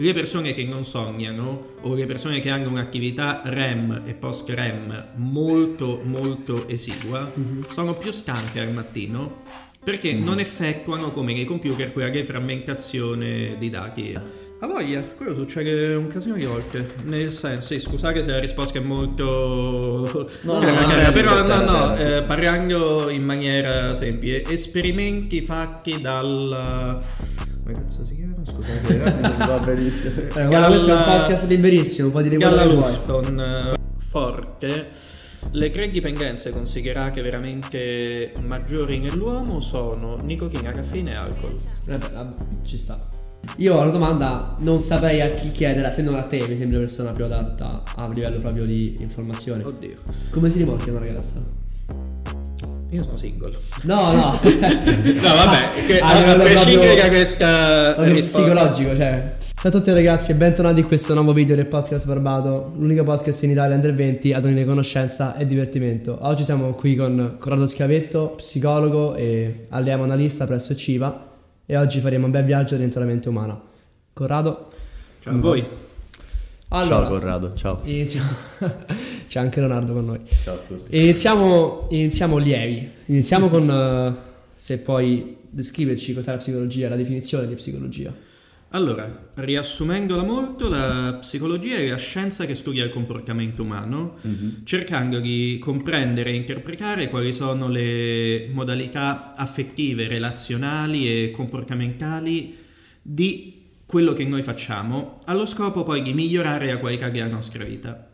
Le persone che non sognano o le persone che hanno un'attività REM e post-REM molto molto esigua Mhm. sono più stanche al mattino perché Mhm. non effettuano come nei computer quella deframmentazione di dati. A voglia, quello succede un casino di volte. Nel senso, sì, scusate se la risposta è molto. No, Cara, no, no, però sì, no, terra, no, sì, eh, parlando in maniera semplice, esperimenti fatti dal. Come cazzo si chiama? Scusate. eh. Va benissimo. Eh, guarda, questo è un podcast liberissimo, puoi dire quello Galla che vuoi. Luston, eh, forte. Le tre dipendenze considerate veramente maggiori nell'uomo sono nicotina, caffeina e alcol. Vabbè, vabbè, ci sta. Io ho una domanda, non saprei a chi chiederla, se non a te mi sembra la persona più adatta a livello proprio di informazione. Oddio, Come si rimorchia una ragazza? Io sono single. No, no. No, vabbè, che, A a, prescindere da questa proprio risposta- psicologico, cioè. Ciao a tutti ragazzi e bentornati in questo nuovo video del podcast Barbato, l'unico podcast in Italia under 20 ad unire conoscenza e divertimento. Oggi siamo qui con Corrado Schiavetto, psicologo e allievo analista presso Civa e oggi faremo un bel viaggio dentro la mente umana. Corrado? Ciao a voi. Allora, Ciao Corrado, ciao. iniziamo. C'è anche Leonardo con noi. Ciao a tutti. Iniziamo, iniziamo lievi. Iniziamo con eh, se puoi descriverci cos'è la psicologia, la definizione di psicologia. Allora, riassumendola molto, la psicologia è la scienza che studia il comportamento umano, Mhm. cercando di comprendere e interpretare quali sono le modalità affettive, relazionali e comportamentali di quello che noi facciamo, allo scopo poi di migliorare la qualità della nostra vita.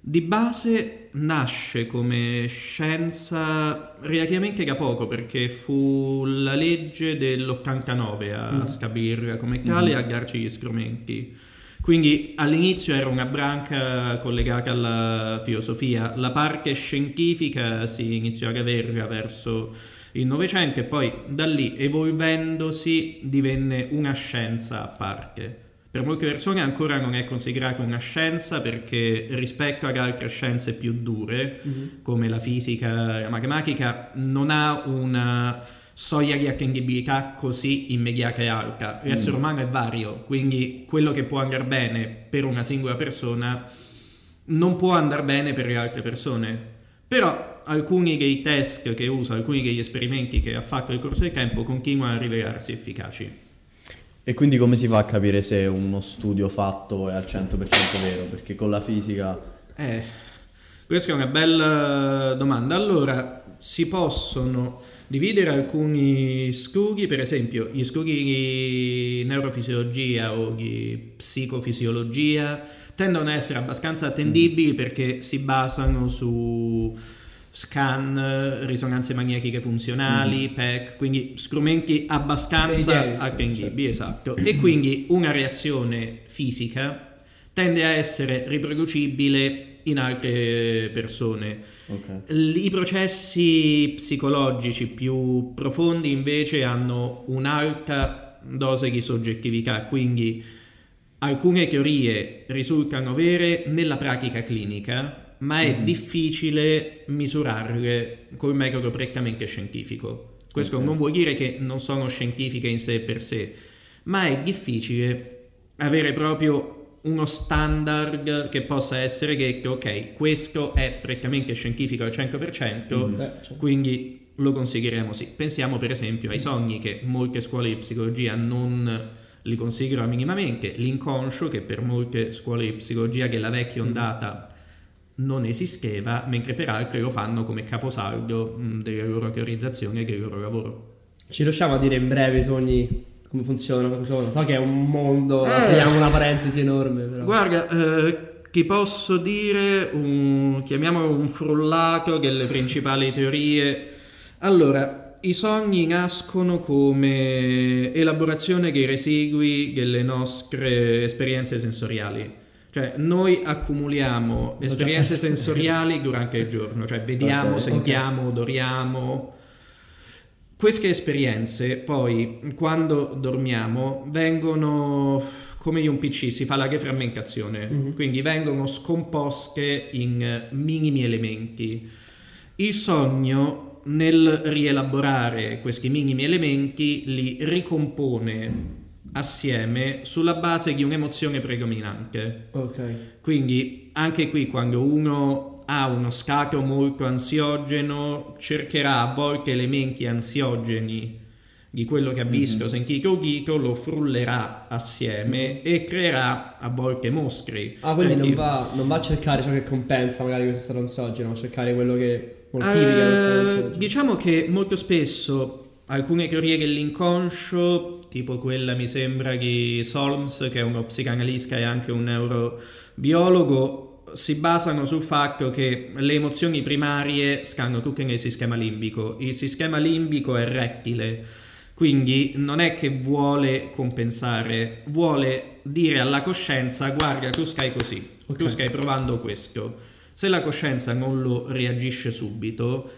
Di base nasce come scienza relativamente da poco perché fu la legge dell'89 a Mm. stabilirla come tale e a darci gli strumenti. Quindi all'inizio era una branca collegata alla filosofia, la parte scientifica si iniziò ad averla verso il Novecento e poi da lì evolvendosi divenne una scienza a parte. Per molte persone ancora non è considerata una scienza perché rispetto ad altre scienze più dure, come la fisica e la matematica, non ha una soglia di attendibilità così immediata e alta. L'essere umano è vario, quindi quello che può andare bene per una singola persona non può andare bene per le altre persone. Però alcuni dei test che usa, alcuni degli esperimenti che ha fatto nel corso del tempo continuano a rivelarsi efficaci. E quindi come si fa a capire se uno studio fatto è al 100% vero? Perché con la fisica... Eh, questa è una bella domanda. Allora, si possono dividere alcuni studi, per esempio gli studi di neurofisiologia o di psicofisiologia tendono ad essere abbastanza attendibili perché si basano su scan, risonanze magnetiche funzionali, PEC, quindi strumenti abbastanza attendibili, esatto. E quindi una reazione fisica tende a essere riproducibile in altre persone. Ok. L- I processi psicologici più profondi invece hanno un'alta dose di soggettività, quindi alcune teorie risultano vere nella pratica clinica, ma è Mhm. difficile misurarle col metodo prettamente scientifico. Questo Ok. non vuol dire che non sono scientifiche in sé per sé, ma è difficile avere proprio uno standard che possa essere detto, ok, questo è prettamente scientifico al 100%, Mhm. Eh, cioè, quindi lo consiglieremo sì. Pensiamo per esempio ai sogni che molte scuole di psicologia non li considerano minimamente, l'inconscio che per molte scuole di psicologia della vecchia ondata non esisteva, mentre per altre lo fanno come caposaldo mh, delle loro teorizzazioni e del loro lavoro. Ci riusciamo a dire in breve i sogni come funzionano, cosa sono? So che è un mondo, Eh. apriamo una parentesi enorme, però. Guarda, eh, ti posso dire, un, chiamiamolo un frullato delle principali teorie. Allora, i sogni nascono come elaborazione dei residui delle nostre esperienze sensoriali. Cioè, noi accumuliamo già esperienze sensoriali durante il giorno, cioè vediamo, Ok, sentiamo, odoriamo. Queste esperienze poi, quando dormiamo, vengono come in un PC, si fa la deframmentazione, Mhm. quindi vengono scomposte in minimi elementi. Il sogno, nel rielaborare questi minimi elementi, li ricompone assieme sulla base di un'emozione predominante. Ok. Quindi anche qui quando uno ha uno scatto molto ansiogeno cercherà a volte elementi ansiogeni di quello che ha visto, Mhm. sentito o udito, lo frullerà assieme e creerà a volte mostri. Ah, quindi non va, non va a cercare ciò che compensa magari questo stato ansiogeno, ma cercare quello che stato ansiogeno. diciamo che molto spesso alcune teorie dell'inconscio, tipo quella mi sembra di Solms, che è uno psicanalista e anche un neurobiologo, si basano sul fatto che le emozioni primarie stanno tutte nel sistema limbico. Il sistema limbico è rettile, quindi non è che vuole compensare, vuole dire alla coscienza guarda tu stai così, tu Ok. stai provando questo. Se la coscienza non lo reagisce subito,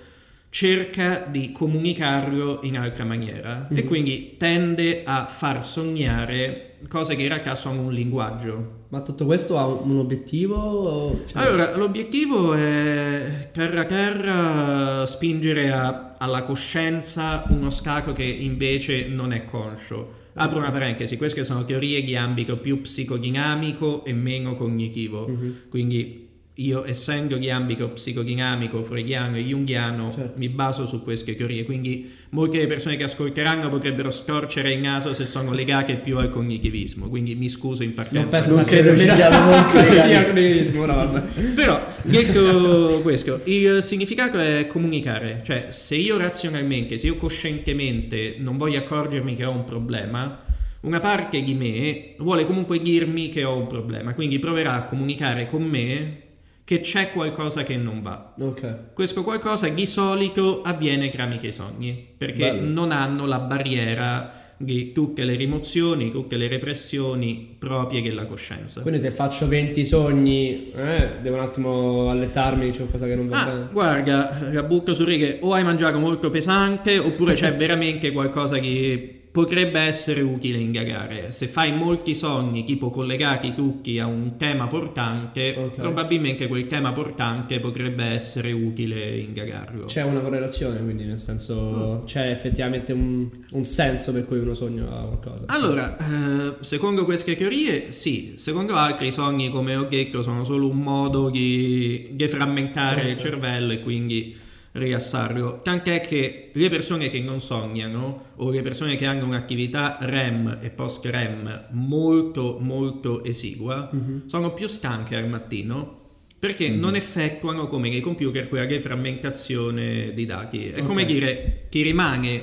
cerca di comunicarlo in altra maniera e Mhm. quindi tende a far sognare cose che in realtà sono un linguaggio. Ma tutto questo ha un, obiettivo? cioè- Allora, l'obiettivo è terra terra spingere a- alla coscienza uno scacco che invece non è conscio. Apro una parentesi, queste sono teorie di ambito più psicodinamico e meno cognitivo. Mhm. Quindi io, essendo di ambito psicodinamico, freudiano e junghiano, Certo. mi baso su queste teorie. Quindi molte delle persone che ascolteranno potrebbero storcere il naso se sono legate più al cognitivismo. Quindi mi scuso in Non partenza. Non sia- credo ci legati. acronismo, no, vabbè. Però, detto questo, il significato è comunicare, cioè se io razionalmente, se io coscientemente non voglio accorgermi che ho un problema, una parte di me vuole comunque dirmi che ho un problema, quindi proverà a comunicare con me che c'è qualcosa che non va. Ok. Questo qualcosa di solito avviene tramite i sogni, perché Bello. non hanno la barriera di tutte le rimozioni, tutte le repressioni proprie della coscienza. Quindi se faccio 20 sogni, eh, devo un attimo allettarmi, c'è qualcosa che non va Ah, bene. guarda, la butto su righe, o hai mangiato molto pesante oppure c'è veramente qualcosa che potrebbe essere utile indagare. Se fai molti sogni tipo collegati tutti a un tema portante, Ok. probabilmente quel tema portante potrebbe essere utile indagarlo. C'è una correlazione, quindi nel senso Mm. c'è effettivamente un, un senso per cui uno sogna qualcosa. Allora, eh, secondo queste teorie, sì. Secondo altri, i sogni, come ho detto, sono solo un modo di deframmentare il Ok. cervello e quindi rilassarlo. Tant'è che le persone che non sognano o le persone che hanno un'attività REM e post-REM molto, molto esigua Mhm. sono più stanche al mattino perché Mhm. non effettuano come nei computer quella deframmentazione dei dati. È Ok. come dire, ti rimane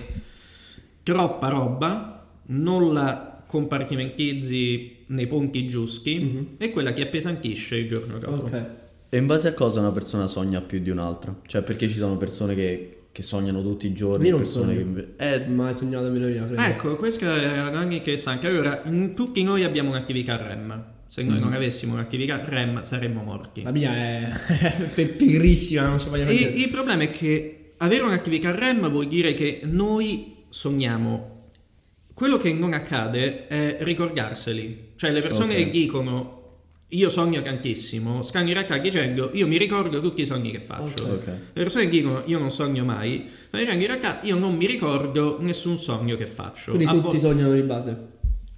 troppa roba, non la compartimentizzi nei punti giusti Mhm. e quella ti appesantisce il giorno dopo. Ok. E in base a cosa una persona sogna più di un'altra? Cioè, perché ci sono persone che, che sognano tutti i giorni, Io non persone sogno. che Eh, Mai sognato meno io, credo. Ecco, questa è una cosa interessante. Allora, tutti noi abbiamo un'attività REM. Se noi Mhm. non avessimo un'attività REM saremmo morti. La mia è, è pigrissima, non ci voglio E il problema è che avere un'attività REM vuol dire che noi sogniamo. Quello che non accade è ricordarseli. Cioè le persone Ok. che dicono io sogno tantissimo, in realtà dicendo io mi ricordo tutti i sogni che faccio. Ok. ok. Le persone che dicono io non sogno mai, stanno dicendo in realtà io non mi ricordo nessun sogno che faccio. Quindi A tutti vo- sognano di base.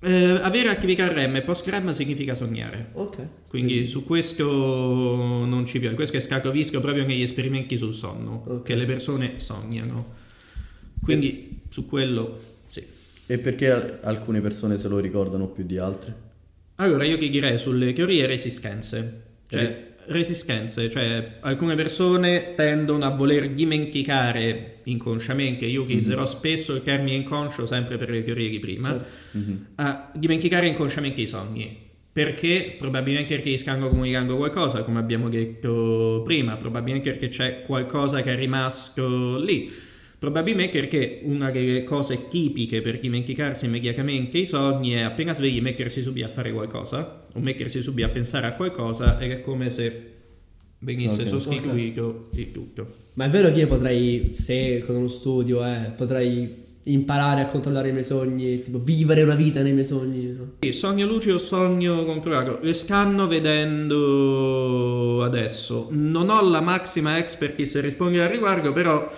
eh, avere attività REM e post REM significa sognare. Ok. Quindi su questo non ci piace. Questo è scacovisco proprio negli esperimenti sul sonno, Ok. che le persone sognano. Quindi su quello sì. E perché al- alcune persone se lo ricordano più di altre? Allora io ti direi sulle teorie resistenze. Cioè, resistenze, cioè alcune persone tendono a voler dimenticare inconsciamente, io utilizzerò spesso il termine inconscio sempre per le teorie di prima, Certo. Mhm. a dimenticare inconsciamente i sogni. Perché? Probabilmente perché stanno comunicando qualcosa, come abbiamo detto prima, probabilmente perché c'è qualcosa che è rimasto lì. Probabilmente perché una delle cose tipiche per dimenticarsi immediatamente i sogni è appena svegli mettersi subito a fare qualcosa o mettersi subito a pensare a qualcosa ed è come se venisse Ok. sostituito il tutto. Ma è vero che io potrei, se con uno studio, eh, potrei imparare a controllare i miei sogni, tipo vivere una vita nei miei sogni. no? Sì, sogno lucido, sogno controllato. Le stanno vedendo adesso. Non ho la massima expertise per rispondere al riguardo, però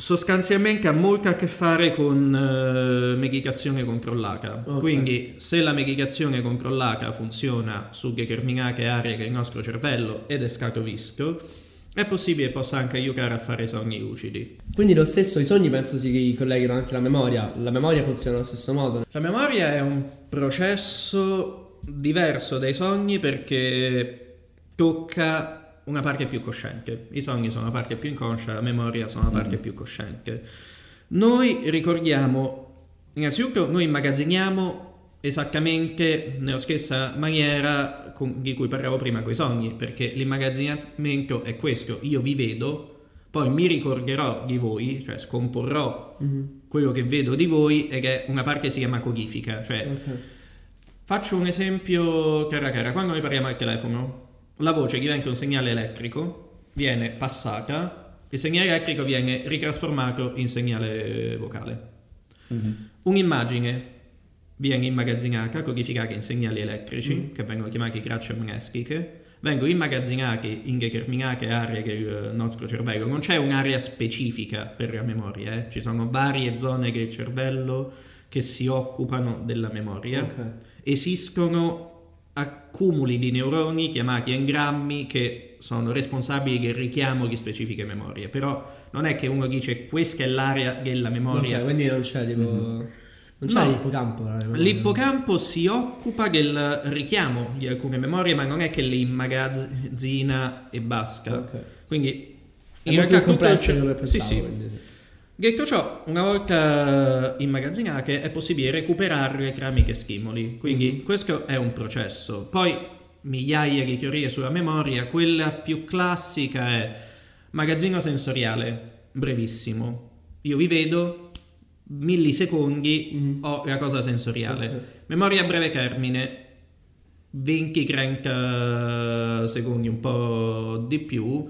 Sostanzialmente ha molto a che fare con eh, medicazione controllata. Ok. Quindi, se la medicazione controllata funziona su determinate aree del nostro cervello ed è stato visto, è possibile possa anche aiutare a fare sogni lucidi. Quindi lo stesso, i sogni penso si colleghino anche alla memoria. La memoria funziona allo stesso modo. La memoria è un processo diverso dai sogni perché tocca una parte più cosciente. I sogni sono una parte più inconscia, la memoria sono una parte più cosciente. Noi ricordiamo, innanzitutto noi immagazziniamo esattamente nella stessa maniera con- di cui parlavo prima con i sogni, perché l'immagazzinamento è questo, io vi vedo, poi mi ricorderò di voi, cioè scomporrò quello che vedo di voi e che una parte si chiama codifica, cioè Ok. Faccio un esempio cara cara, quando noi parliamo al telefono, la voce diventa un segnale elettrico, viene passata, il segnale elettrico viene ritrasformato in segnale vocale. Un'immagine viene immagazzinata, codificata in segnali elettrici, che vengono chiamati tracce amnestiche, vengono immagazzinati in determinate aree del nostro cervello. Non c'è un'area specifica per la memoria, eh. ci sono varie zone del cervello che si occupano della memoria Ok. esistono accumuli di neuroni chiamati engrammi che sono responsabili del richiamo di specifiche memorie. Però non è che uno dice questa è l'area della memoria. Ok, quindi non c'è tipo. Non c'è No. l'ippocampo. L'ippocampo si occupa del richiamo di alcune memorie, ma non è che le immagazzina e basta. Ok. Quindi È in realtà più tutto complesso come sì, sì. quindi sì. Detto ciò, una volta immagazzinate è possibile recuperarle tramite stimoli, quindi questo è un processo. Poi migliaia di teorie sulla memoria, quella più classica è magazzino sensoriale, brevissimo. Io vi vedo, millisecondi ho la cosa sensoriale. Ok. Memoria a breve termine, 20-30 secondi, un po' di più.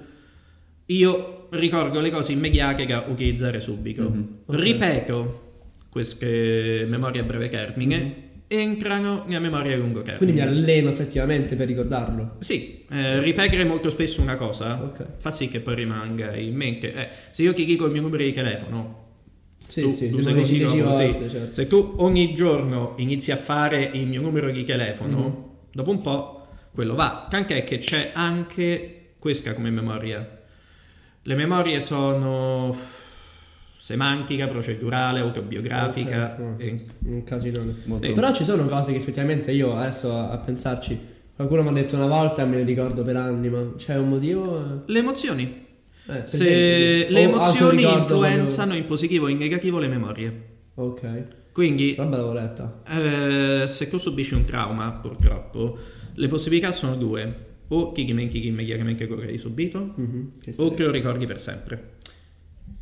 Io ricordo le cose immediate da utilizzare subito. Ok. Ripeto queste memorie a breve termine, entrano nella memoria a lungo termine. Quindi mi alleno effettivamente per ricordarlo. Sì, eh, ripetere molto spesso una cosa Ok. fa sì che poi rimanga in mente. Eh, se io ti dico il mio numero di telefono, Sì, tu, sì, tu se sei lo dici consiglio 10 così. volte, certo. Se tu ogni giorno inizi a fare il mio numero di telefono, Mhm. dopo un po' quello va. Tant'è che c'è anche questa come memoria. Le memorie sono semantica, procedurale, autobiografica. Ok, e- Un casinone. Molto- Sì. Però ci sono cose che effettivamente io adesso a, a pensarci, qualcuno mi ha detto una volta e me ne ricordo per anni, ma c'è un motivo? Le emozioni. Eh, Se esempio, le emozioni influenzano in positivo o in negativo le memorie. Ok. Quindi. Eh, se tu subisci un trauma, purtroppo, le possibilità sono due. O dimentichi immediatamente quello che hai subito, Mhm, che o te lo ricordi per sempre.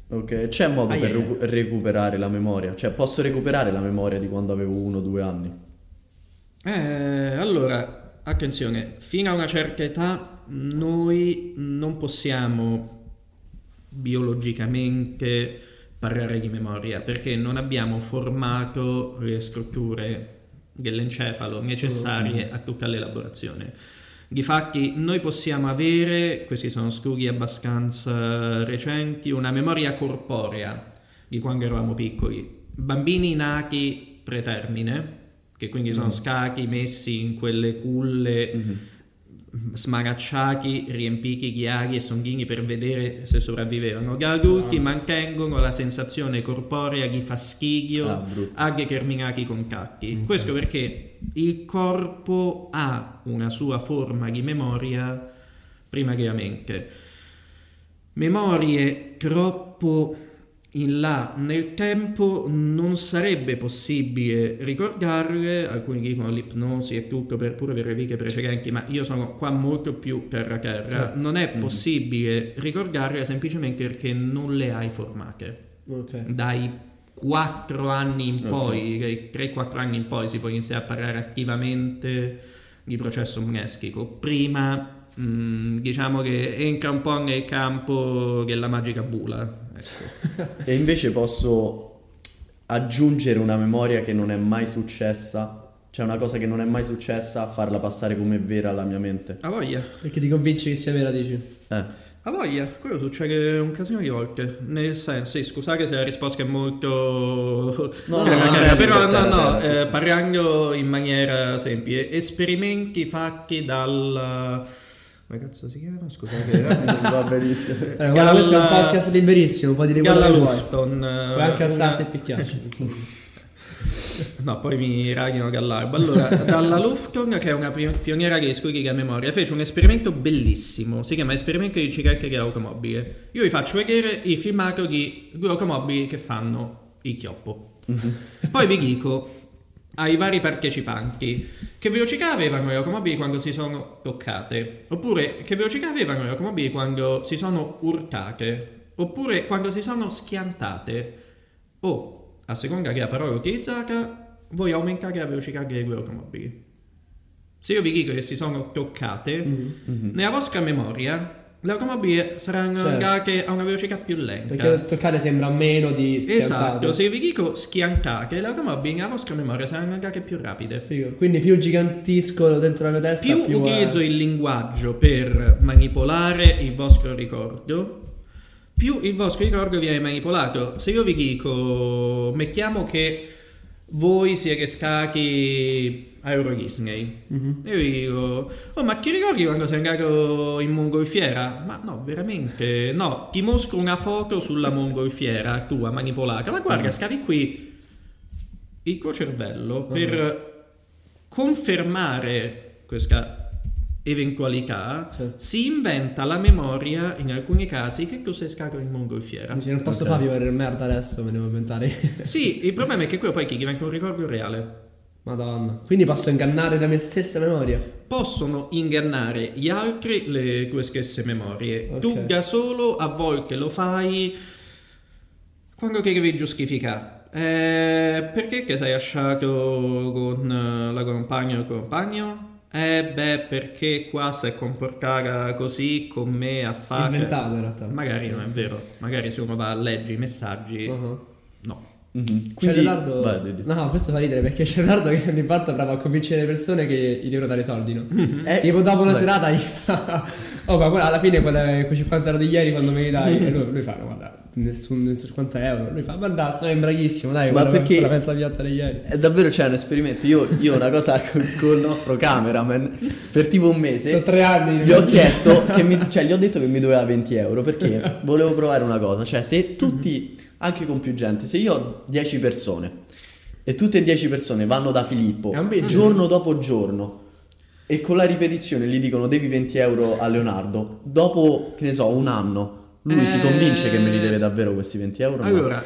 Ok, c'è modo Ah, per yeah. recu- recuperare la memoria? Cioè, posso recuperare la memoria di quando avevo uno o due anni? Eh, allora, attenzione, fino a una certa età noi non possiamo biologicamente parlare di memoria perché non abbiamo formato le strutture dell'encefalo necessarie a tutta l'elaborazione. Difatti noi possiamo avere, questi sono studi abbastanza recenti, una memoria corporea di quando eravamo piccoli. Bambini nati pretermine, che quindi sono scati messi in quelle culle smaracciati, riempiti di aghi e songhini per vedere se sopravvivevano. Da adulti mantengono la sensazione corporea di fastidio Ah, brutto. a determinati contatti. Questo perché il corpo ha una sua forma di memoria prima che la mente. Memorie troppo in là nel tempo non sarebbe possibile ricordarle, alcuni dicono l'ipnosi e tutto per, pure per le vite precedenti, ma io sono qua molto più terra terra, Certo. non è possibile ricordarle semplicemente perché non le hai formate Ok. dai 4 anni in poi, dai 3-4 anni in poi si può iniziare a parlare attivamente di processo mneschico. Prima mh, diciamo che entra un po' nel campo della magica bula. Ecco. E invece posso aggiungere una memoria che non è mai successa? C'è una cosa che non è mai successa, farla passare come vera alla mia mente. A voglia. Perché ti convinci che sia vera, dici? Eh. A voglia, quello succede un casino di volte. Nel senso, sì, scusate se la risposta è molto. No, no, sì, però no, no, eh, parlando in maniera semplice, esperimenti fatti dal. Come cazzo si chiama? Scusate. Va benissimo. Eh, guarda, questo è un Galla- podcast liberissimo, puoi dire quello Galla che vuoi. Lufton. Puoi anche alzarti e picchiarci. No, poi mi raghino Gallardo. Allora, dalla Lufton, che è una pi- pioniera di squilliga a memoria, fece un esperimento bellissimo. Si chiama esperimento di ricerca dell'automobile. Io vi faccio vedere il filmato di due automobili che fanno il chioppo. Poi vi dico ai vari partecipanti che velocità avevano le automobili quando si sono toccate, oppure che velocità avevano le automobili quando si sono urtate, oppure quando si sono schiantate, o a seconda che la parola utilizzata, voi aumentate la velocità delle due automobili. Se io vi dico che si sono toccate, Mhm. nella vostra memoria le automobili saranno Certo. andate a una velocità più lenta. Perché toccare sembra meno di schiantate. Esatto, se vi dico schiantate, le automobili nella vostra memoria saranno andate più rapide. Figo. Quindi più gigantisco dentro la mia testa, Più più, utilizzo eh, il linguaggio per manipolare il vostro ricordo, più il vostro ricordo viene manipolato. Se io vi dico, mettiamo che voi siete stati a Euro Disney, Mhm. e io vi dico, oh ma ti ricordi quando sei andato in mongolfiera? Ma no, veramente, no, ti mostro una foto sulla mongolfiera tua manipolata, ma guarda, scavi qui il tuo cervello per confermare questa eventualità Certo. si inventa la memoria in alcuni casi che sei scato in mongolfiera. Dici, non posso Ok. farvi vedere merda adesso, me devo inventare. Sì, il problema è che quello poi ti diventa un ricordo reale. Madonna. Quindi posso ingannare la mia stessa memoria. possono ingannare gli altri le tue stesse memorie. Ok. Tu da solo a volte lo fai quando ti devi giustificare. Eh, perché che sei lasciato con la compagna o il compagno? Eh beh, perché qua si è comportata così con me a fare... Inventato in realtà. Magari non è vero, magari se uno va a leggere i messaggi, Uh-huh. no. Mhm. C'è Quindi, Leonardo. vai. No, questo fa ridere perché c'è Leonardo che ogni volta prova a convincere le persone che gli devono dare soldi, no? Eh, tipo dopo una vai. serata gli fa. Oh, ma quella- alla fine quelle, quei 50 euro di ieri quando me li dai. e lui, lui fa, no, guarda, nessun, nessun 50 euro. Lui fa, ma dai, sei bravissimo, dai, Ma perché- la pensa piotta di ieri. È davvero c'è un esperimento. Io, io una cosa con, con il nostro cameraman per tipo un mese Sono tre anni. gli ho chiesto che mi, cioè gli ho detto che mi doveva 20 euro perché volevo provare una cosa. Cioè, se tutti, anche con più gente, se io ho 10 persone e tutte e 10 persone vanno da Filippo giorno dopo giorno e con la ripetizione gli dicono devi 20 euro a Leonardo, dopo che ne so, un anno. Lui si Eh, convince che me li deve davvero questi 20 euro? Allora,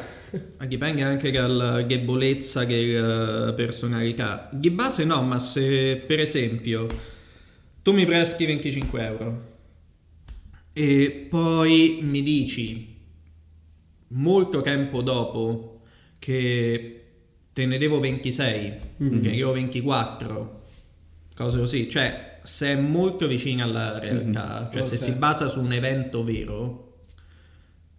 dipende anche dalla debolezza della personalità. Di base no, ma se per esempio tu mi presti 25 euro e poi mi dici molto tempo dopo che te ne devo 26, Mhm. che ne devo 24, cose così, cioè se è molto vicino alla realtà, cioè se Ok. si basa su un evento vero,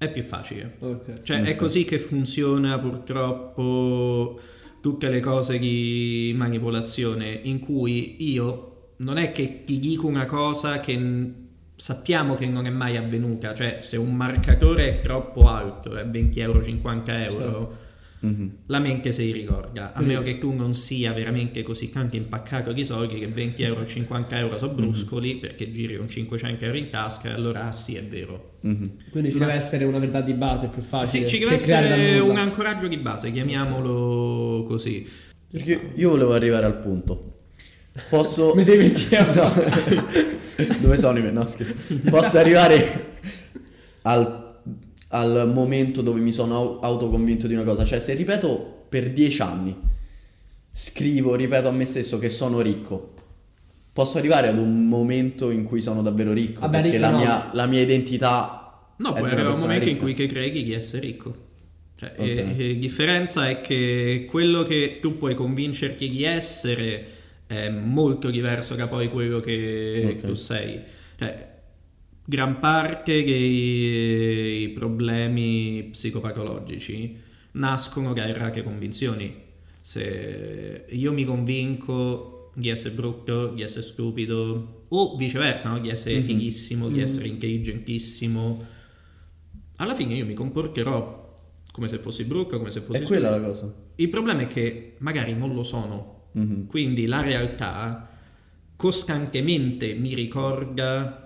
è più facile. Ok. Cioè, è Ok. così che funziona purtroppo tutte le cose di manipolazione, in cui io non è che ti dico una cosa che sappiamo che non è mai avvenuta, cioè se un marcatore è troppo alto, è 20 euro, 50 euro, Certo. Mhm. la mente si ricorda, a Quindi- meno che tu non sia veramente così tanto impaccato di soldi che 20 euro e 50 euro sono bruscoli perché giri con 500 euro in tasca e allora ah, sì è vero. Mhm. Quindi ci Ma- deve essere una verità di base più facile. Sì, ci deve essere un ancoraggio di base, chiamiamolo così. Perché io volevo arrivare al punto. Posso... Mi devi 20 euro. No. Dove sono i miei? No. Posso arrivare al, al momento dove mi sono au- autoconvinto di una cosa. Cioè, se ripeto per dieci anni, scrivo, ripeto a me stesso che sono ricco, posso arrivare ad un momento in cui sono davvero ricco. Vabbè, perché la no. mia, la mia identità No, una arrivare un persona momento in ricca. cui che credi di essere ricco. Cioè, Ok. e- e differenza è che quello che tu puoi convincerti di essere è molto diverso da poi quello che Ok. tu sei. Cioè, gran parte dei problemi psicopatologici nascono da errate convinzioni. Se io mi convinco di essere brutto, di essere stupido, o viceversa, no? di essere Mhm. fighissimo, di Mhm. essere intelligentissimo, alla fine io mi comporterò come se fossi brutto, come se fossi È quella stupido. la cosa. Il problema è che magari non lo sono, Mhm. quindi la realtà costantemente mi ricorda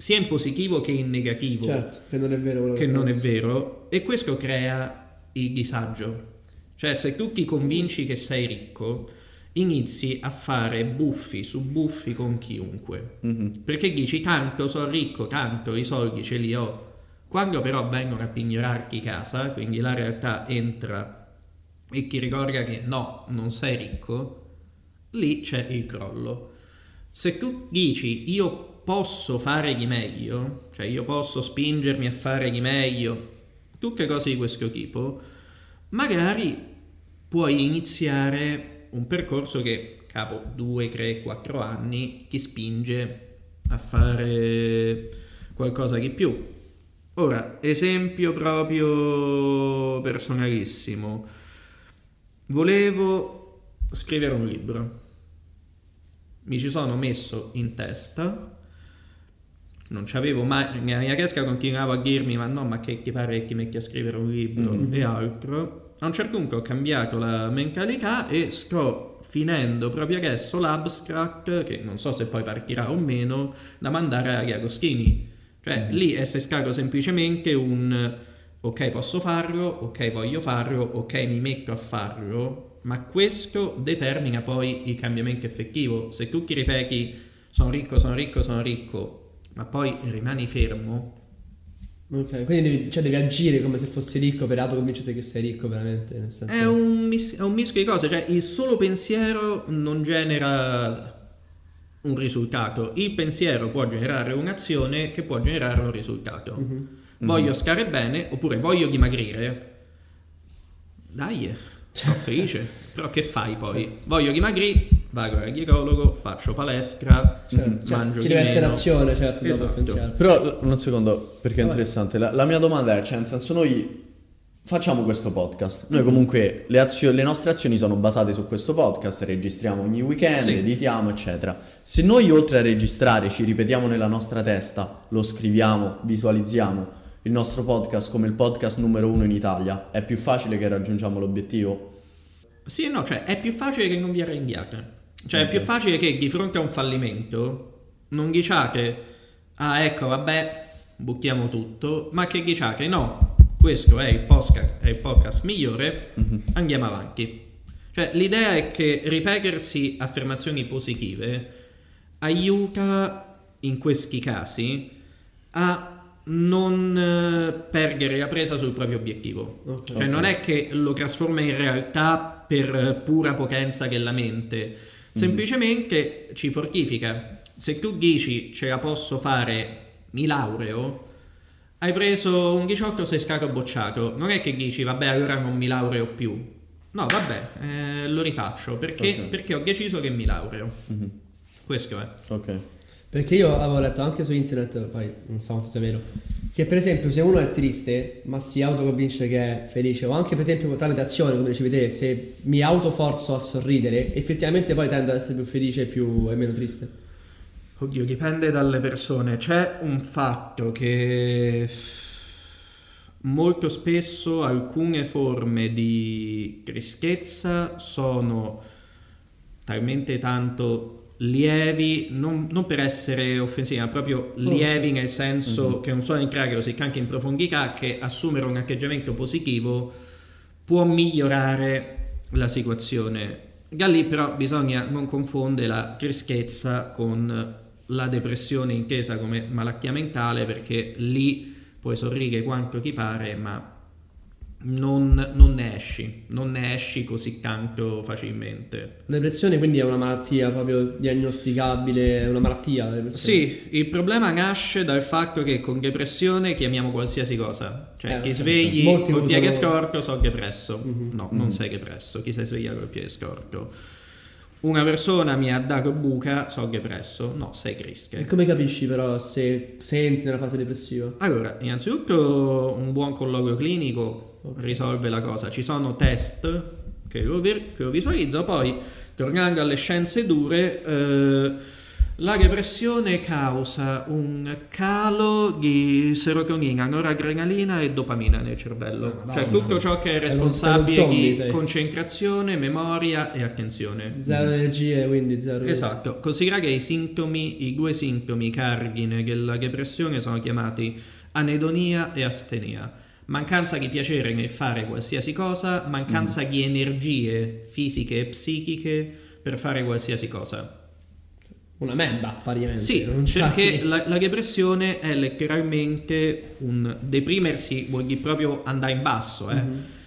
sia in positivo che in negativo Certo, che non è vero che non è vero e questo crea il disagio. Cioè se tu ti convinci che sei ricco, inizi a fare buffi su buffi con chiunque. Mhm. Perché dici tanto sono ricco, tanto i soldi ce li ho. Quando però vengono a pignorarti casa, quindi la realtà entra e ti ricorda che no, non sei ricco, lì c'è il crollo. Se tu dici io posso fare di meglio, cioè io posso spingermi a fare di meglio, tutte cose di questo tipo, magari puoi iniziare un percorso che capo 2, 3, 4 anni ti spinge a fare qualcosa di più. Ora, esempio proprio personalissimo. Volevo scrivere un libro. Mi ci sono messo in testa. Non c'avevo mai. Nella mia casca continuavo a dirmi: Ma no, ma che ti pare che ti metti a scrivere un libro Mhm. e altro. A un certo punto ho cambiato la mentalità e sto finendo proprio adesso l'abstract, che non so se poi partirà o meno, da mandare agli Agostini. Cioè, Mhm. lì è stato semplicemente un ok, posso farlo, ok, voglio farlo, ok, mi metto a farlo, ma questo determina poi il cambiamento effettivo. Se tu ti ripeti sono ricco, sono ricco, sono ricco, ma poi rimani fermo, Ok, quindi devi, cioè devi agire come se fossi ricco per autoconvincere che sei ricco veramente, nel senso... è un, mis- è un mischio di cose, cioè il solo pensiero non genera un risultato, il pensiero può generare un'azione che può generare un risultato. Mhm. Voglio stare bene oppure voglio dimagrire. Dai, sono felice. Però che fai poi? Certo. Voglio dimagrire, vado al ginecologo, faccio palestra, Certo, cioè, mangio ci di deve essere azione, certo, dopo Esatto. pensiero. Però un secondo, perché è interessante. La, la mia domanda è, cioè, nel senso, noi facciamo questo podcast. Noi comunque le, azio- le nostre azioni sono basate su questo podcast, registriamo ogni weekend, Sì. editiamo, eccetera. Se noi oltre a registrare ci ripetiamo nella nostra testa, lo scriviamo, visualizziamo il nostro podcast come il podcast numero uno in Italia, è più facile che raggiungiamo l'obiettivo? Sì, no, cioè è più facile che non vi arrendiate. Cioè è più facile che di fronte a un fallimento non diciate ah ecco vabbè buttiamo tutto, ma che diciate no, questo è il podcast, è il podcast migliore, Mhm. andiamo avanti. Cioè l'idea è che ripetersi affermazioni positive aiuta in questi casi a non eh, perdere la presa sul proprio obiettivo. Ok. Cioè non è che lo trasforma in realtà per eh, pura potenza della mente, semplicemente ci fortifica. Se tu dici ce la posso fare, mi laureo, hai preso un 18, sei stato bocciato. Non è che dici vabbè allora non mi laureo più. No, vabbè, eh, lo rifaccio perché, Ok. perché ho deciso che mi laureo. Mhm. Questo è. Ok. Perché io avevo letto anche su internet, poi non so quanto sia vero, che per esempio se uno è triste ma si autoconvince che è felice, o anche per esempio tramite azione, come dicevi te, se mi autoforzo a sorridere, effettivamente poi tendo ad essere più felice più, e meno triste. Oddio, dipende dalle persone. C'è un fatto che molto spesso alcune forme di tristezza sono talmente tanto lievi, non, non per essere offensivi, ma proprio lievi nel senso che non sono entrare così anche in profondità, che assumere un atteggiamento positivo può migliorare la situazione. Da lì però bisogna non confondere la tristezza con la depressione intesa come malattia mentale perché lì puoi sorridere quanto ti pare ma non, non ne esci, non ne esci così tanto facilmente. La depressione quindi è una malattia proprio diagnosticabile, è una malattia. Sì, il problema nasce dal fatto che con depressione chiamiamo qualsiasi cosa. Cioè, Eh, ti certo. svegli Molti col piede usano- storto, so depresso. Mhm. No, non sei depresso. Chi si sveglia col piede storto? Una persona mi ha dato buca, so depresso. No, sei E crische. come capisci però se se entri nella fase depressiva? Allora, innanzitutto un buon colloquio clinico Ok. risolve la cosa. Ci sono test che lo, che lo visualizzo. Poi, tornando alle scienze dure, eh, la depressione causa un calo di serotonina, noradrenalina e dopamina nel cervello. Cioè Madonna. tutto ciò che è un- responsabile zombie, di concentrazione, memoria e attenzione. Zero energie, quindi zero... Esatto, considera che i sintomi, i due sintomi cardine della depressione sono chiamati anedonia e astenia. Mancanza di piacere nel fare qualsiasi cosa, mancanza di energie fisiche e psichiche per fare qualsiasi cosa. Una memba, praticamente. Sì, non c'è perché la, la depressione è letteralmente un deprimersi, vuol dire proprio andare in basso, eh.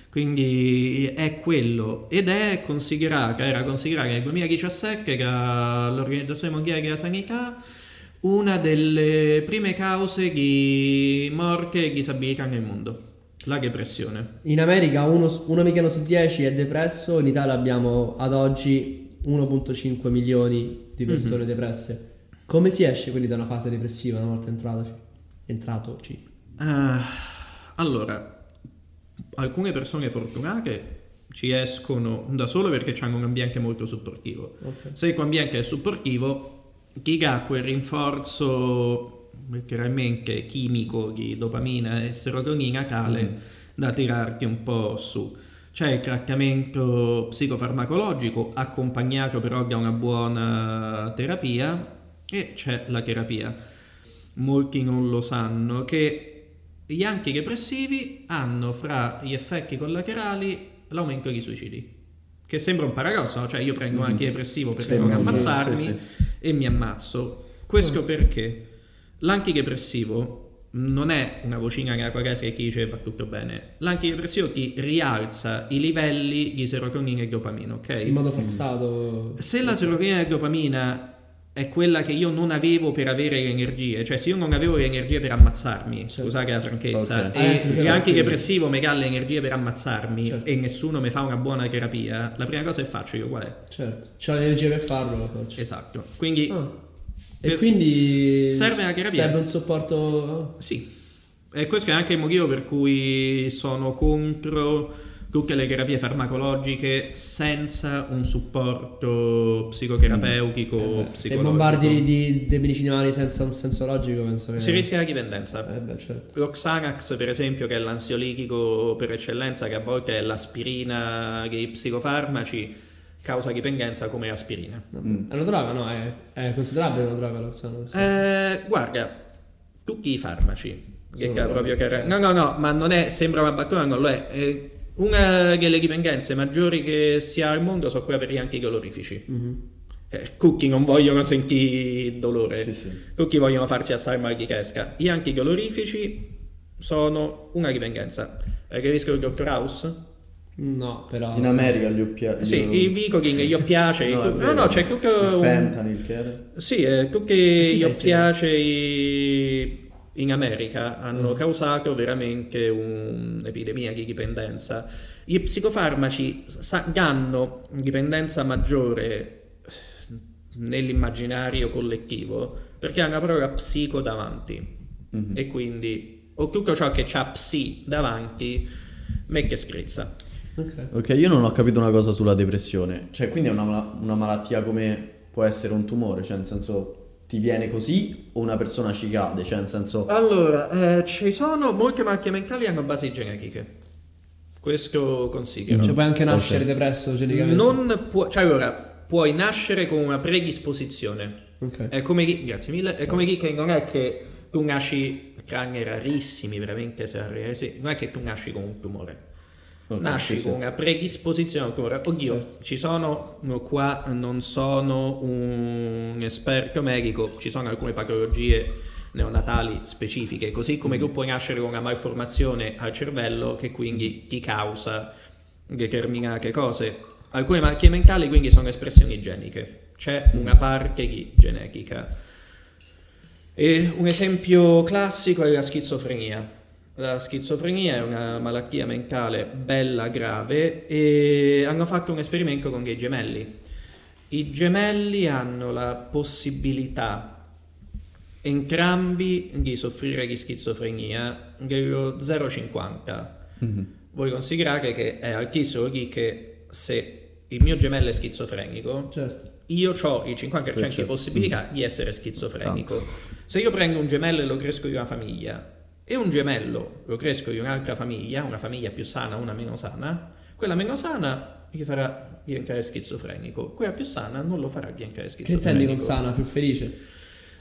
Quindi è quello ed è considerata, era considerata nel 2017 dall'Organizzazione Mondiale della Sanità una delle prime cause di morte e disabilità nel mondo, la depressione. In America uno, un americano su 10 è depresso, in Italia abbiamo ad oggi 1.5 milioni di persone Mhm. depresse. Come si esce quindi da una fase depressiva una volta entratoci? Entratoci. Ah, allora, alcune persone fortunate ci escono da solo perché hanno un ambiente molto supportivo. Ok. Se ambiente è supportivo, chi ha quel rinforzo letteralmente chimico di dopamina e serotonina tale da tirarti un po' su. C'è il trattamento psicofarmacologico accompagnato però da una buona terapia e c'è la terapia. Molti non lo sanno che gli antidepressivi hanno fra gli effetti collaterali l'aumento di suicidi. Che sembra un paradosso, no? cioè io prendo un Mhm. antidepressivo per Sì, non ammazzarmi sì, sì. e mi ammazzo. Questo perché l'antidepressivo non è una vocina nella quale che ti dice va tutto bene. L'antidepressivo ti rialza i livelli di serotonina e dopamina, ok? In modo forzato. Se la serotonina e dopamina è quella che io non avevo per avere le energie, cioè se io non avevo le energie per ammazzarmi, Certo. scusate la franchezza, Ok. e Eh, sì, anche depressivo mi dà le energie per ammazzarmi Certo. e nessuno mi fa una buona terapia, la prima cosa che faccio io qual è? Certo. C'ho l'energia per farlo, lo faccio. Esatto. Quindi Ah. E quindi Serve una terapia. Serve un supporto. Sì, e questo è anche il motivo per cui sono contro tutte le terapie farmacologiche senza un supporto psicoterapeutico. Eh beh, se bombardi di, dei medicinali senza un senso logico, penso che. Si rischia la dipendenza. Eh beh, certo. Lo Xanax, per esempio, che è l'ansiolitico per eccellenza, che a volte è l'aspirina dei psicofarmaci, causa dipendenza come l'aspirina. Mm. È una droga, no? È, è considerabile una droga lo Xanax. Eh, guarda, tutti i farmaci. Che ca- proprio che- certo. No, no, no, ma non è, sembra una battuta, non lo è. Eh, una delle dipendenze maggiori che si ha al mondo sono quelle per gli antidolorifici. Mhm. Eh, tutti non vogliono sentire dolore, Sì, sì. tutti vogliono farsi assare mal di testa. Gli antidolorifici sono una dipendenza. Eh, che rischio il dottor House? No, però. In America gli oppiati. Sì, i Vicodin, gli oppiace. No, i- no, no, c'è tutto Il un... Fentanyl che era. Sì, eh, tutti Chi gli sei oppiacei in America hanno Mm. causato veramente un'epidemia di dipendenza. Gli psicofarmaci sa- danno dipendenza maggiore nell'immaginario collettivo perché hanno la parola psico davanti Mhm. e quindi o tutto ciò che ha psi davanti me che scrizza. Ok. Ok, io non ho capito una cosa sulla depressione. Cioè, quindi è una, una malattia come può essere un tumore, cioè nel senso ti viene così o una persona ci cade, cioè nel senso Allora, eh, ci sono molte malattie mentali che hanno basi genetiche. Questo considero. Cioè, puoi anche nascere Ok. depresso geneticamente. Non può, cioè allora, puoi nascere con una predisposizione. Ok. È come chi, grazie mille, è come chi che non è che tu nasci, tranne rarissimi veramente se rarissimi, non è che tu nasci con un tumore. Nasci sì. con una predisposizione tumore. Oddio, Certo. ci sono, no, qua non sono un esperto medico, ci sono alcune patologie neonatali specifiche, così come Mm. tu puoi nascere con una malformazione al cervello che quindi ti causa determinate cose. Alcune malattie mentali quindi sono espressioni geniche, c'è Mm. una parte di genetica. E un esempio classico è la schizofrenia. La schizofrenia è una malattia mentale bella grave e hanno fatto un esperimento con dei gemelli. I gemelli hanno la possibilità entrambi di soffrire di schizofrenia dello 0,50. Mhm. Voi considerate che è altissimo lì che se il mio gemello è schizofrenico, Certo. io ho il 50% di Certo. possibilità di essere schizofrenico. Se io prendo un gemello e lo cresco in una famiglia e un gemello lo cresco in un'altra famiglia, una famiglia più sana, una meno sana, quella meno sana gli farà diventare schizofrenico, quella più sana non lo farà diventare Che schizofrenico. intendi con sana? Più felice?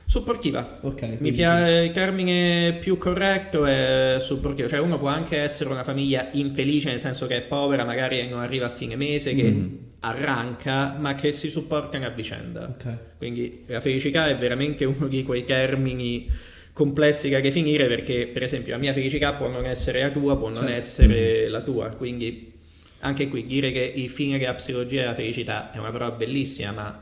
Supportiva. Ok. Mi piace il termine più corretto è supportivo, cioè uno può anche essere una famiglia infelice nel senso che è povera, magari non arriva a fine mese, che Mhm. arranca, ma che si supportano a vicenda. Ok. Quindi la felicità è veramente uno di quei termini complessi che ha che finire perché per esempio la mia felicità può non essere la tua, può non Certo. essere la tua, quindi anche qui dire che il fine della psicologia è la felicità è una parola bellissima, ma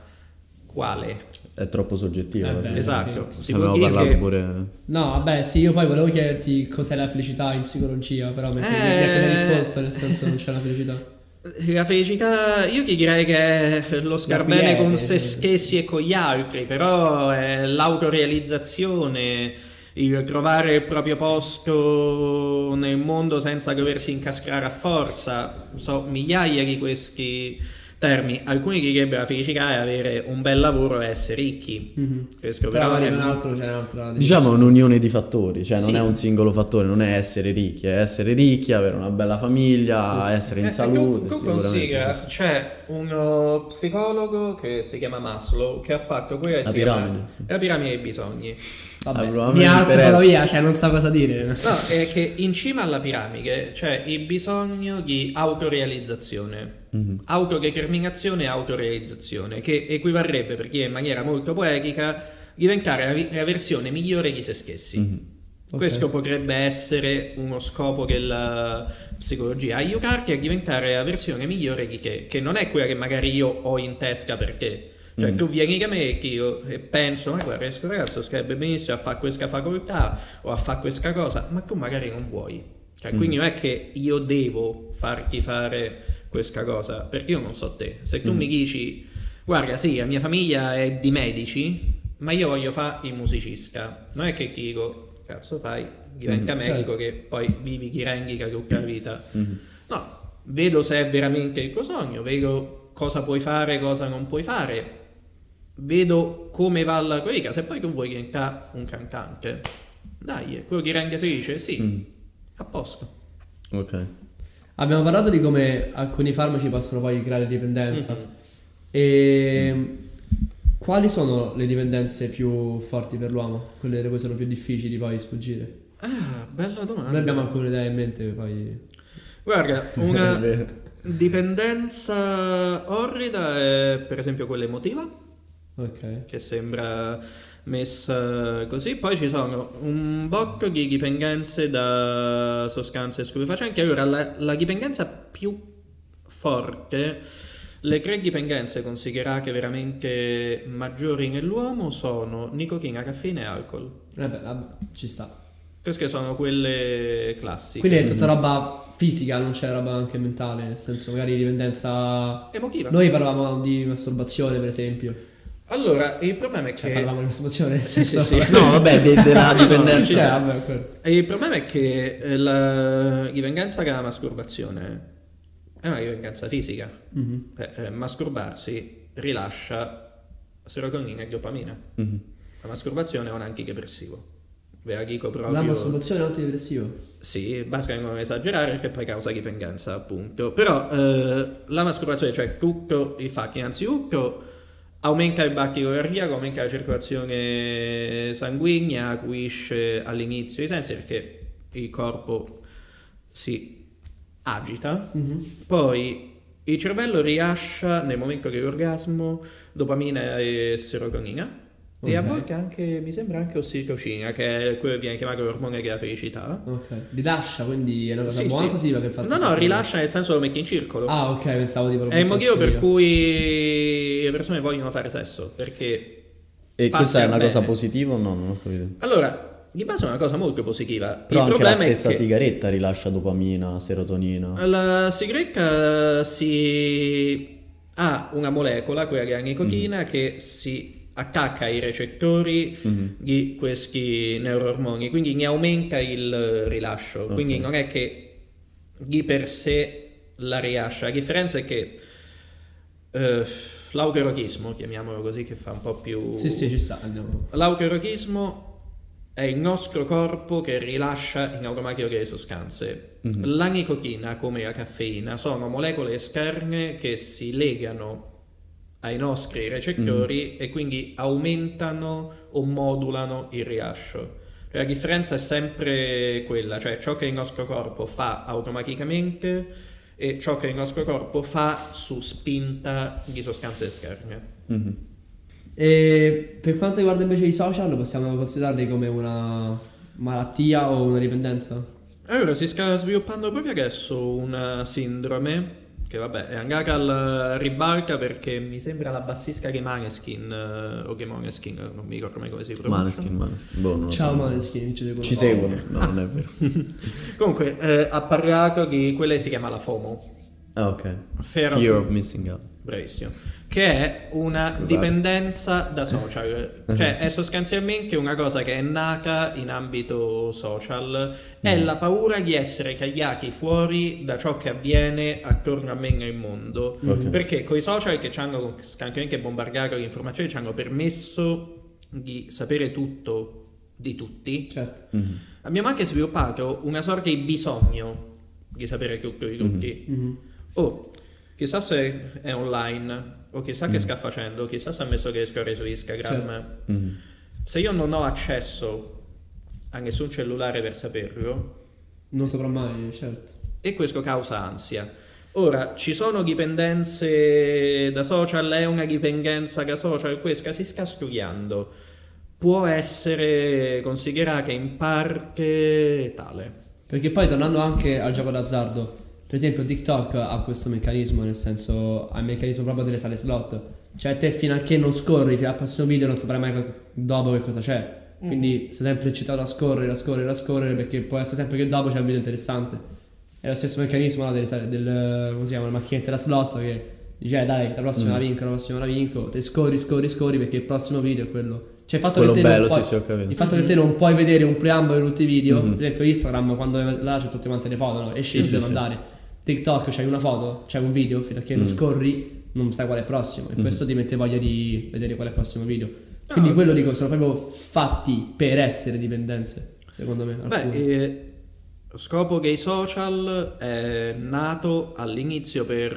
quale? È troppo soggettivo. Eh beh, esatto, sì. si dire parlato che pure... No, vabbè, sì, io poi volevo chiederti cos'è la felicità in psicologia, però mi hai Eh. appena risposto, nel senso non c'è la felicità. La felicità, io ti direi che è lo star quiete, bene con se stessi e con gli altri, però è l'autorealizzazione, il trovare il proprio posto nel mondo senza doversi incastrare a forza. So migliaia di questi termini. Alcuni direbbero la felicità è avere un bel lavoro e essere ricchi. Mhm. Questo Però però è un altro, c'è un'altra. Diciamo è un'unione di fattori, cioè non Sì. è un singolo fattore, non è essere ricchi, è essere ricchi, avere una bella famiglia, Sì, sì. essere in Eh, salute. tu- tu considera, sì, c'è uno psicologo che si chiama Maslow che ha fatto quella che La si chiama piramide. la piramide dei bisogni. Vabbè, mi a me alzo interessa. vado via, cioè non sa cosa dire. No, è che in cima alla piramide c'è il bisogno di autorealizzazione, Mhm. autodeterminazione e autorealizzazione, che equivarrebbe, per dire in maniera molto poetica, diventare la, vi- la versione migliore di se stessi. Mhm. Ok. Questo potrebbe essere uno scopo della psicologia, aiutarti a diventare la versione migliore di te, che non è quella che magari io ho in testa per te. Cioè, Mm. tu vieni da me che io e penso, ma guarda, questo ragazzo sarebbe benissimo a fare questa facoltà o a fare questa cosa, ma tu magari non vuoi. Cioè, quindi non è che io devo farti fare questa cosa, perché io non so te. Se tu Mm. mi dici, guarda, sì, la mia famiglia è di medici, ma io voglio fare il musicista, non è che ti dico, cazzo fai, diventa Mm, medico certo. che poi vivi di rendica tutta la vita. Mhm. No, vedo se è veramente il tuo sogno, vedo cosa puoi fare, cosa non puoi fare, vedo come va la vita. Se poi tu vuoi diventare un cantante, dai, quello ti rende felice, sì, Mm. a posto. Ok. Abbiamo parlato di come alcuni farmaci possono poi creare dipendenza. Mhm. E quali sono le dipendenze più forti per l'uomo? Quelle da cui sono più difficili poi sfuggire? Ah, bella domanda. Noi abbiamo alcune idee in mente, poi. Guarda, una dipendenza orrida è per esempio quella emotiva. Ok. che sembra messa così. Poi ci sono un bocco di dipendenze da sostanze stupefacenti. Allora, la, la dipendenza più forte, le tre dipendenze considerate veramente maggiori nell'uomo sono nicotina, caffeina e alcol. Vabbè, vabbè, ci sta. Queste sono quelle classiche. Quindi è tutta roba fisica, non c'è roba anche mentale, nel senso magari dipendenza... Emotiva. Noi parlavamo di masturbazione, per esempio. Allora, il problema è Cioè, che... parlavamo di masturbazione. nel Sì, sì, sì. No, vabbè, de- della dipendenza. Cioè, vabbè, quello. E il problema è che eh, la dipendenza dalla masturbazione è una dipendenza fisica. Mhm. Eh, eh, masturbarsi rilascia serotonina e dopamina. Mhm. La masturbazione è un antidepressivo. Ve la dico proprio. La masturbazione è antidepressivo. Sì, basta non esagerare perché poi causa dipendenza, appunto. Però eh, la masturbazione, cioè tutto il fatto, innanzitutto aumenta il battito cardiaco, aumenta la circolazione sanguigna, acuisce all'inizio i sensi perché il corpo si agita. Mhm. Poi il cervello rilascia nel momento dell'orgasmo dopamina e serotonina. E a volte anche, mi sembra anche ossitocina, che è quello che viene chiamato l'ormone della felicità. Ok. Rilascia, quindi è una cosa Sì, buona sì. positiva che. No, no, rilascia nel senso lo metti in circolo. Ah, ok, pensavo tipo... lo è il motivo per cui le persone vogliono fare sesso, perché... E questa è una cosa bene. positiva o no? Non ho capito. Allora, di base è una cosa molto positiva. Però il anche la stessa sigaretta rilascia dopamina, serotonina. la sigaretta si ha una molecola, quella che è la nicotina, che si attacca ai recettori Mhm. di questi neuroormoni, quindi ne aumenta il rilascio. Ok. Quindi non è che di per sé la rilascia. La differenza è che eh, l'aucherochismo, chiamiamolo così, che fa un po' più... Sì, sì, ci sta. Andiamo. L'aucherochismo è il nostro corpo che rilascia in automatico delle sostanze. Mhm. La nicotina, come la caffeina, sono molecole esterne che si legano ai nostri recettori e quindi aumentano o modulano il rilascio. La differenza è sempre quella, cioè ciò che il nostro corpo fa automaticamente e ciò che il nostro corpo fa su spinta di sostanze esterne. Mhm. E per quanto riguarda invece i social, possiamo considerarli come una malattia o una dipendenza? Allora si sta sviluppando proprio adesso una sindrome che vabbè è andata al ribalta perché mi sembra la bassisca che Maneskin eh, o che Moneskin, non mi ricordo mai come si pronuncia. Maneskin, Maneskin. Boh, non Ciao so. Maneskin, ci seguono. Ci seguono. No, non è vero. Comunque eh, ha parlato di quella che si chiama la FOMO, Ah, ok. Fear of- Fear of missing out. bravissimo, che è una Scusate. dipendenza da social, cioè è sostanzialmente una cosa che è nata in ambito social, è la paura di essere tagliati fuori da ciò che avviene attorno a me nel mondo, Ok. perché con i social che ci hanno anche bombardato le informazioni ci hanno permesso di sapere tutto di tutti, Certo. Mhm. abbiamo anche sviluppato una sorta di bisogno di sapere tutto di tutti. Mhm. Oh, chissà se è online, o chissà che sta facendo, chissà se ha messo che scorre su Instagram. Certo. Mhm. Se io non ho accesso a nessun cellulare per saperlo, Non saprò mai, certo. e questo causa ansia. Ora, ci sono dipendenze da social, è una dipendenza da social, questa si sta studiando. Può essere considerata in parte tale. Perché poi tornando anche al gioco d'azzardo, per esempio TikTok ha questo meccanismo, nel senso ha il meccanismo proprio delle sale slot. Cioè te fino a che non scorri fino al prossimo video non saprai mai co- dopo che cosa c'è. Quindi sei sempre eccitato a scorrere, a scorrere, a scorrere perché può essere sempre che dopo c'è un video interessante. È lo stesso meccanismo no, delle sale- del, come si chiama, la macchinetta da slot che dice eh, dai la prossima la vinco, la prossima la vinco, te scorri, scorri, scorri perché il prossimo video è quello. Cioè il fatto Quello che te bello, non puoi, sì, sì, il fatto che te non puoi vedere un preambolo di tutti i video, Mhm. per esempio Instagram quando là c'è tutte quante le foto, no? esci Sì, e sì, devi sì. andare. TikTok c'hai una foto, c'hai un video, fino a che non Mhm. scorri non sai qual è il prossimo e Mhm. questo ti mette voglia di vedere qual è il prossimo video. Quindi Ah, quello dico, sono proprio fatti per essere dipendenze, secondo me. Beh, alcune. eh, lo scopo dei social è nato all'inizio per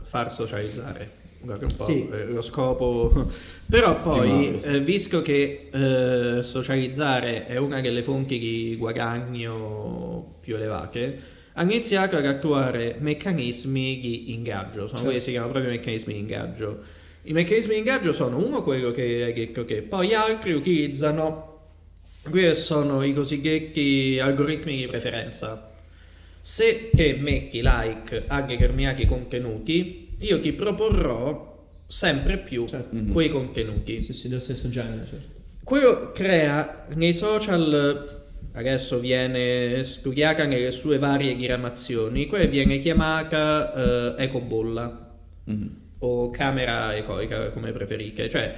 eh, far socializzare. Guarda un po' Sì. eh, lo scopo. Però poi, eh, visto che eh, socializzare è una delle fonti di guadagno più elevate, ha iniziato ad attuare meccanismi di ingaggio. Sono Certo. quelli che si chiamano proprio meccanismi di ingaggio. I meccanismi di ingaggio sono uno quello che hai detto che poi altri utilizzano quelli sono i cosiddetti algoritmi di preferenza. Se te metti like a determinati contenuti, io ti proporrò sempre più Certo. Mhm. quei contenuti. Sì, sì, dello stesso genere, certo. Quello crea nei social, adesso viene studiata nelle sue varie diramazioni, quella viene chiamata eh, ecobolla Mhm. o camera ecoica come preferite, cioè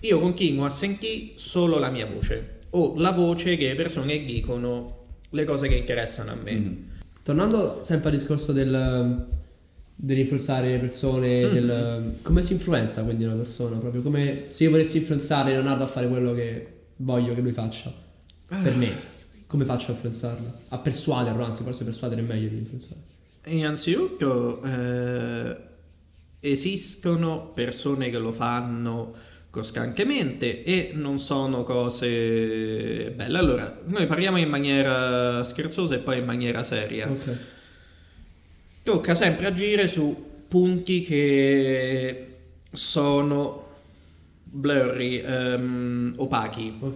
io continuo a sentire solo la mia voce o la voce che le persone dicono le cose che interessano a me. Mhm. Tornando sempre al discorso del dell'influenzare le persone, Mhm. del, come si influenza quindi una persona, proprio come se io volessi influenzare Leonardo a fare quello che voglio che lui faccia, per me, come faccio a influenzarlo? A persuaderlo, anzi forse persuadere è meglio di influenzare. Innanzitutto eh, esistono persone che lo fanno costantemente e non sono cose belle. Allora, noi parliamo in maniera scherzosa e poi in maniera seria. Ok, Tocca sempre agire su punti che sono blurry, ehm, opachi, ok.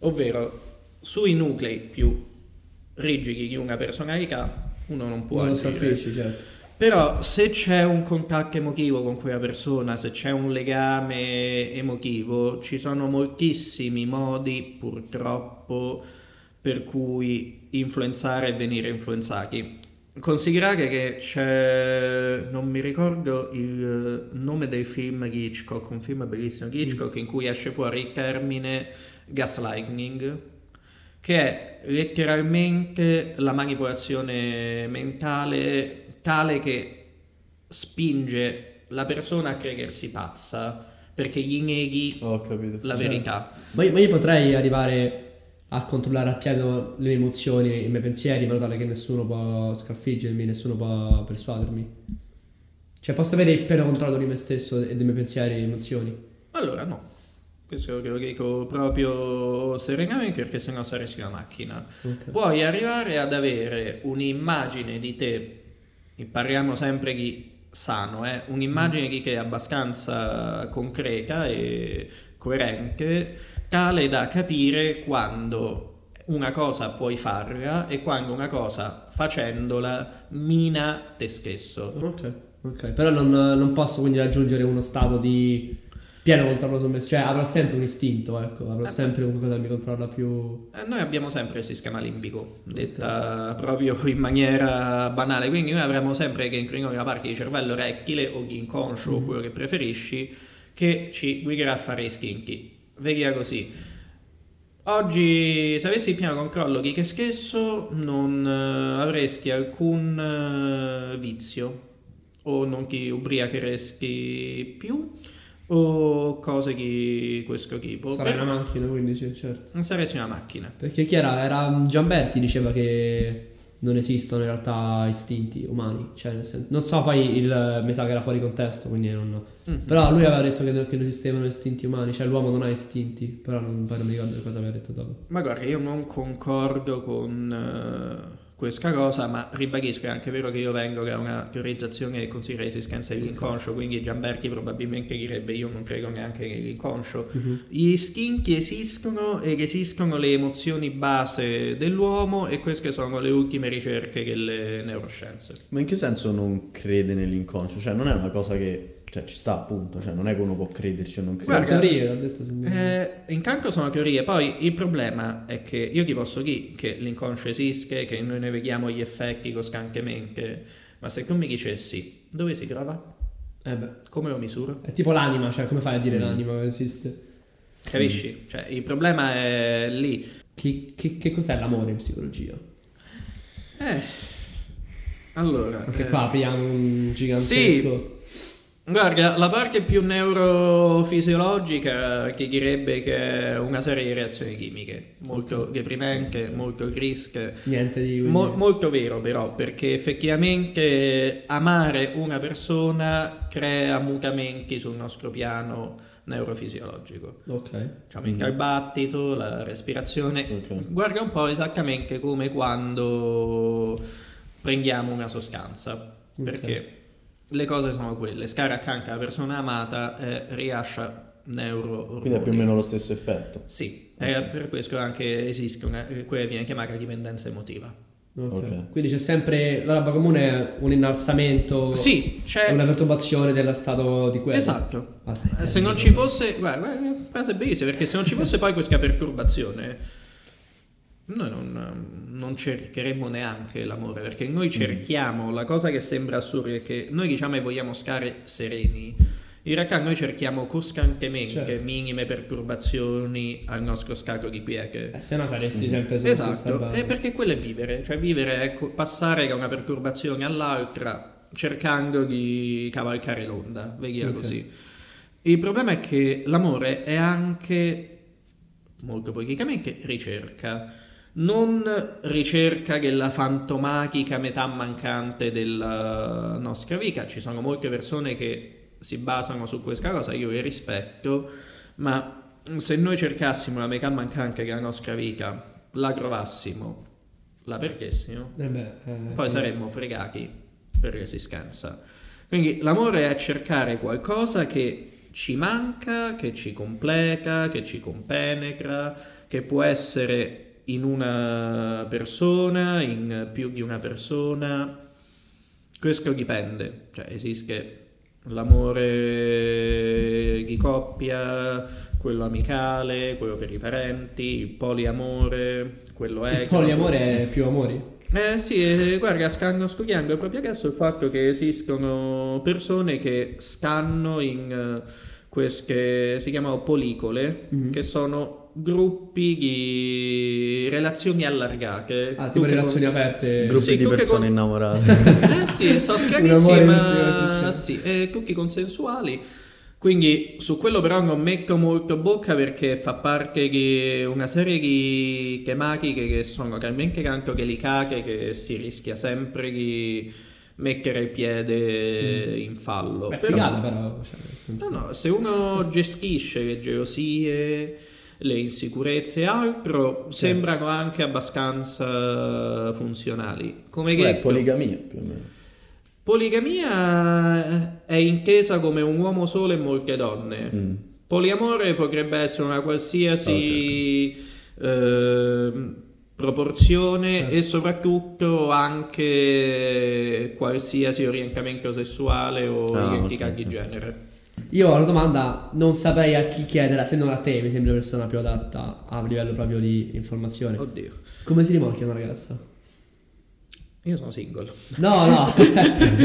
ovvero sui nuclei più rigidi di una personalità uno non può Non sconfisci, certo. Però se c'è un contatto emotivo con quella persona, se c'è un legame emotivo, ci sono moltissimi modi purtroppo per cui influenzare e venire influenzati. Considerate che c'è, non mi ricordo il nome del film di Hitchcock, un film bellissimo di Hitchcock in cui esce fuori il termine gaslighting, che è letteralmente la manipolazione mentale tale che spinge la persona a credersi pazza perché gli neghi capito. la Certo. verità. Ma io, ma io potrei arrivare a controllare appieno le mie emozioni e i miei pensieri in modo tale che nessuno può sconfiggermi, nessuno può persuadermi. Cioè posso avere il pieno controllo di me stesso e dei miei pensieri e emozioni. Allora no, questo lo dico proprio serenamente perché sennò saresti una macchina. Ok. Puoi arrivare ad avere un'immagine di te, parliamo sempre di sano, eh, un'immagine di te abbastanza concreta e coerente, tale da capire quando una cosa puoi farla e quando una cosa facendola mina te stesso. Ok, ok. Però non, non posso quindi raggiungere uno stato di pieno controllo su me. Cioè avrò sempre un istinto, ecco. Avrò Eh, sempre qualcosa che mi controlla più... Eh, Noi abbiamo sempre il sistema limbico, detta proprio in maniera banale, quindi noi avremo sempre che inclinare la parte di cervello rettile o inconscio, o quello che preferisci, che ci guiderà a fare i schinchi. Vediamo così. Oggi, se avessi il pieno controllo di te stesso, non eh, avresti alcun eh, vizio, o non ti ubriacheresti più, o cose di questo tipo. Sarai Per- una macchina, quindi sì, certo. non saresti una macchina. Perché chi era? Era Giamberti diceva che non esistono in realtà istinti umani. Cioè, nel senso, non so, poi il, mi sa che era fuori contesto, quindi non... Mhm. Però lui aveva detto che, che non esistevano istinti umani, cioè l'uomo non ha istinti, però non, poi non mi ricordo cosa aveva detto dopo. Ma guarda, io non concordo con eh, questa cosa, ma ribadisco, è anche vero che io vengo da una teorizzazione che considera l'esistenza dell'inconscio, quindi Giamberti probabilmente direbbe io non credo neanche nell'inconscio. Gli istinti esistono ed esistono le emozioni base dell'uomo e queste sono le ultime ricerche delle neuroscienze. Ma in che senso non crede nell'inconscio? Cioè, non è una cosa che. Cioè, ci sta appunto. Cioè, non è che uno può crederci o non Sono crederci. Guarda, teorie, ha detto. Eh, intanto sono teorie, poi il problema è che io ti posso dire che l'inconscio esiste, che noi ne vediamo gli effetti costantemente, ma se tu mi dicessi dove si trova, Eh beh. come lo misuro, È tipo l'anima, cioè come fai a dire Mm. l'anima che esiste? capisci? Cioè, il problema è lì. Che, che- che cos'è l'amore in psicologia? Eh, allora, Perché eh, qua apriamo un gigantesco... Guarda, la parte più neurofisiologica che direbbe che è una serie di reazioni chimiche, molto deprimente, molto triste, Niente di... Mo- molto vero però, perché effettivamente amare una persona crea mutamenti sul nostro piano neurofisiologico. ok. Diciamo, il carbattito, la respirazione. Ok. Guarda un po' esattamente come quando prendiamo una sostanza, perché le cose sono quelle, stare accanto alla persona amata eh, rilascia neuro Quindi è più o meno lo stesso effetto. Sì, e per questo anche esiste una, quella che viene chiamata dipendenza emotiva. Ok. Ok. Quindi c'è sempre... La roba comune è un innalzamento... Sì, c'è... Una perturbazione dello stato di quello. Esatto. Ah, Eh, Se non ci fosse, guarda, guarda, frase bellissima, perché se non ci fosse poi questa perturbazione, noi non, non cercheremmo neanche l'amore, perché noi cerchiamo, la cosa che sembra assurda è che noi diciamo che vogliamo stare sereni, in realtà noi cerchiamo costantemente Certo. minime perturbazioni al nostro scacco di quiete. Eh, se no saresti sempre sulla stessa Esatto, barra. e perché quello è vivere, cioè vivere è co- passare da una perturbazione all'altra cercando di cavalcare l'onda, vediamo Ok. così. Il problema è che l'amore è anche, molto poeticamente, ricerca. Non ricerca della fantomatica metà mancante della nostra vita, ci sono molte persone che si basano su questa cosa, io le rispetto, ma se noi cercassimo la metà mancante della nostra vita, la trovassimo, la perdessimo, Eh beh, eh, poi eh, saremmo fregati per l'esistenza. Quindi l'amore è cercare qualcosa che ci manca, che ci completa, che ci compenetra, che può essere in una persona, in più di una persona. Questo dipende, cioè esiste l'amore di coppia, quello amicale, quello per i parenti, il poliamore, quello Il ego. poliamore è più amori. Eh sì, eh, guarda, stanno studiando proprio adesso il fatto che esistono persone che stanno in eh, queste si chiamano policole, Mhm. che sono gruppi di relazioni allargate. Ah, tipo relazioni con- aperte. Gruppi sì, di persone con- innamorate. Eh sì, sono amore ma sì, eh, tutti consensuali. Quindi su quello però non metto molto bocca perché fa parte di una serie di tematiche che sono talmente tanto delicate che si rischia sempre di mettere il piede in fallo. Beh, Però- figata però. Cioè, nel senso- No, no, se uno gestisce le gelosie, le insicurezze e altro, sembrano anche abbastanza funzionali. Come Beh, che poligamia più o meno. poligamia è intesa come un uomo solo e molte donne. Mm. Poliamore potrebbe essere una qualsiasi ehm, proporzione Certo. e soprattutto anche qualsiasi orientamento sessuale o Ah, identità ok, di ok. genere. Io ho una domanda, non saprei a chi chiederla, se non a te, mi sembra la persona più adatta a livello proprio di informazione. Oddio, Come si rimorchia una ragazza? io sono single. No, no.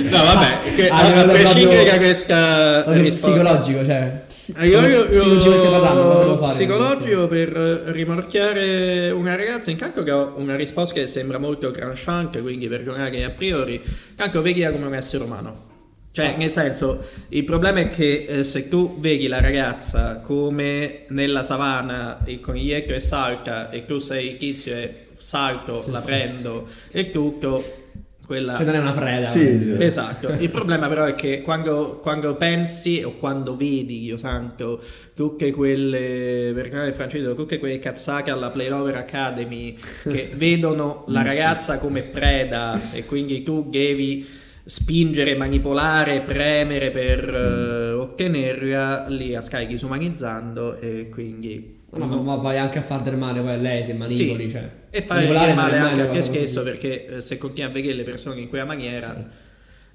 No, vabbè, che, A a, prescindere da questa psicologico, cioè. ps- Eh, Io, io, io psicologicamente parlando, cosa devo fare? psicologico per eh, rimorchiare una ragazza, intanto che ho una risposta che sembra molto tranchant, quindi perdonare a priori, intanto veglia come un essere umano. Cioè, nel senso, il problema è che eh, se tu vedi la ragazza come nella savana il coniglietto e salta e tu sei il tizio e salto, Sì, la sì. prendo e tutto, quella... Cioè non è una preda. Sì, sì. Esatto, il problema però è che quando, quando pensi o quando vedi, Dio santo, tutte quelle, per canale francese, tutte quelle cazzate alla Play Lover Academy che vedono la ragazza come preda e quindi tu devi spingere, manipolare, premere per eh, ottenerla, lì la stai disumanizzando e quindi... No, ma, ma vai anche a far del male poi a lei se manipoli, Sì, cioè. e fare del male è anche a te stesso perché eh, se continui a vedere le persone in quella maniera Certo.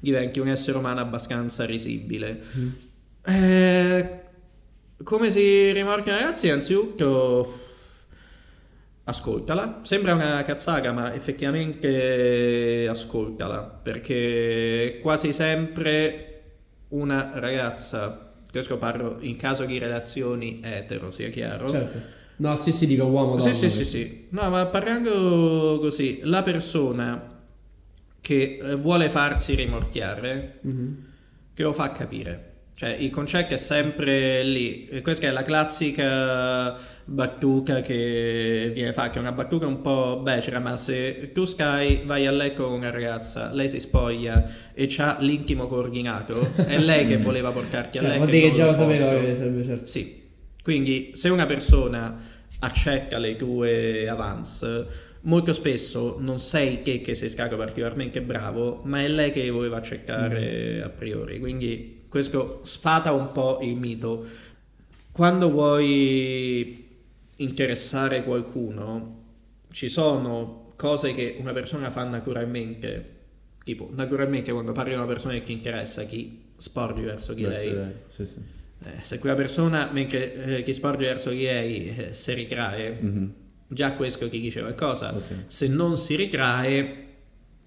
diventi un essere umano abbastanza risibile. Mm. Eh, come si rimorchia ragazzi? Innanzitutto ascoltala. Sembra una cazzata, ma effettivamente ascoltala perché quasi sempre una ragazza, questo parlo in caso di relazioni etero, sia chiaro. Certo. No, sì, sì, dico uomo Sì, donna, sì, sì, perché- sì. No, ma parlando così, la persona che eh, vuole farsi rimorchiare, Mhm. che lo fa capire. Cioè, il concetto è sempre lì. Questa è la classica battuta che viene fatta, che è una battuta un po' becera, ma se tu stai, vai a letto con una ragazza, lei si spoglia e c'ha l'intimo coordinato, è lei che voleva portarti a Cioè, letto. vuol dire che già lo sapeva che sarebbe certo. Sì, quindi se una persona accetta le tue avance, molto spesso non sei te che sei stato particolarmente bravo, ma è lei che voleva accettare Mm. a priori. Quindi questo sfata un po' il mito. Quando vuoi interessare qualcuno, ci sono cose che una persona fa naturalmente. Tipo, naturalmente quando parli di una persona che ti interessa, chi sporgi verso chi Verso lei. lei, Sì, sì. Eh, se quella persona, mentre eh, chi sporge verso di lei, eh, si ritrae, Mhm. già questo ti dice qualcosa. Ok. Se non si ritrae,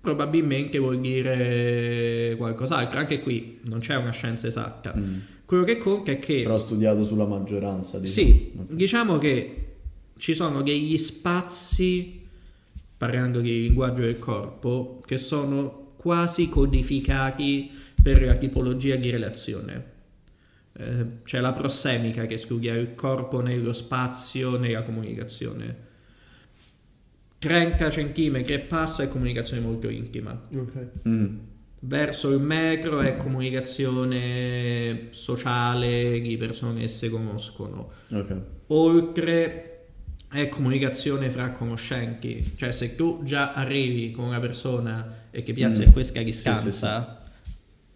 probabilmente vuol dire qualcos'altro. Anche qui non c'è una scienza esatta. Mm. Quello che conta è che... Però ho studiato sulla maggioranza. Diciamo. Sì, Ok. diciamo che ci sono degli spazi, parlando di linguaggio del corpo, che sono quasi codificati per la tipologia di relazione. Eh, c'è la prossemica che studia il corpo nello spazio, nella comunicazione. 30 centimetri e passa è comunicazione molto intima. Ok. Mm. Verso il metro è comunicazione sociale di persone che si conoscono. Ok. Oltre è comunicazione fra conoscenti. Cioè se tu già arrivi con una persona e che piazza Mm. questa distanza,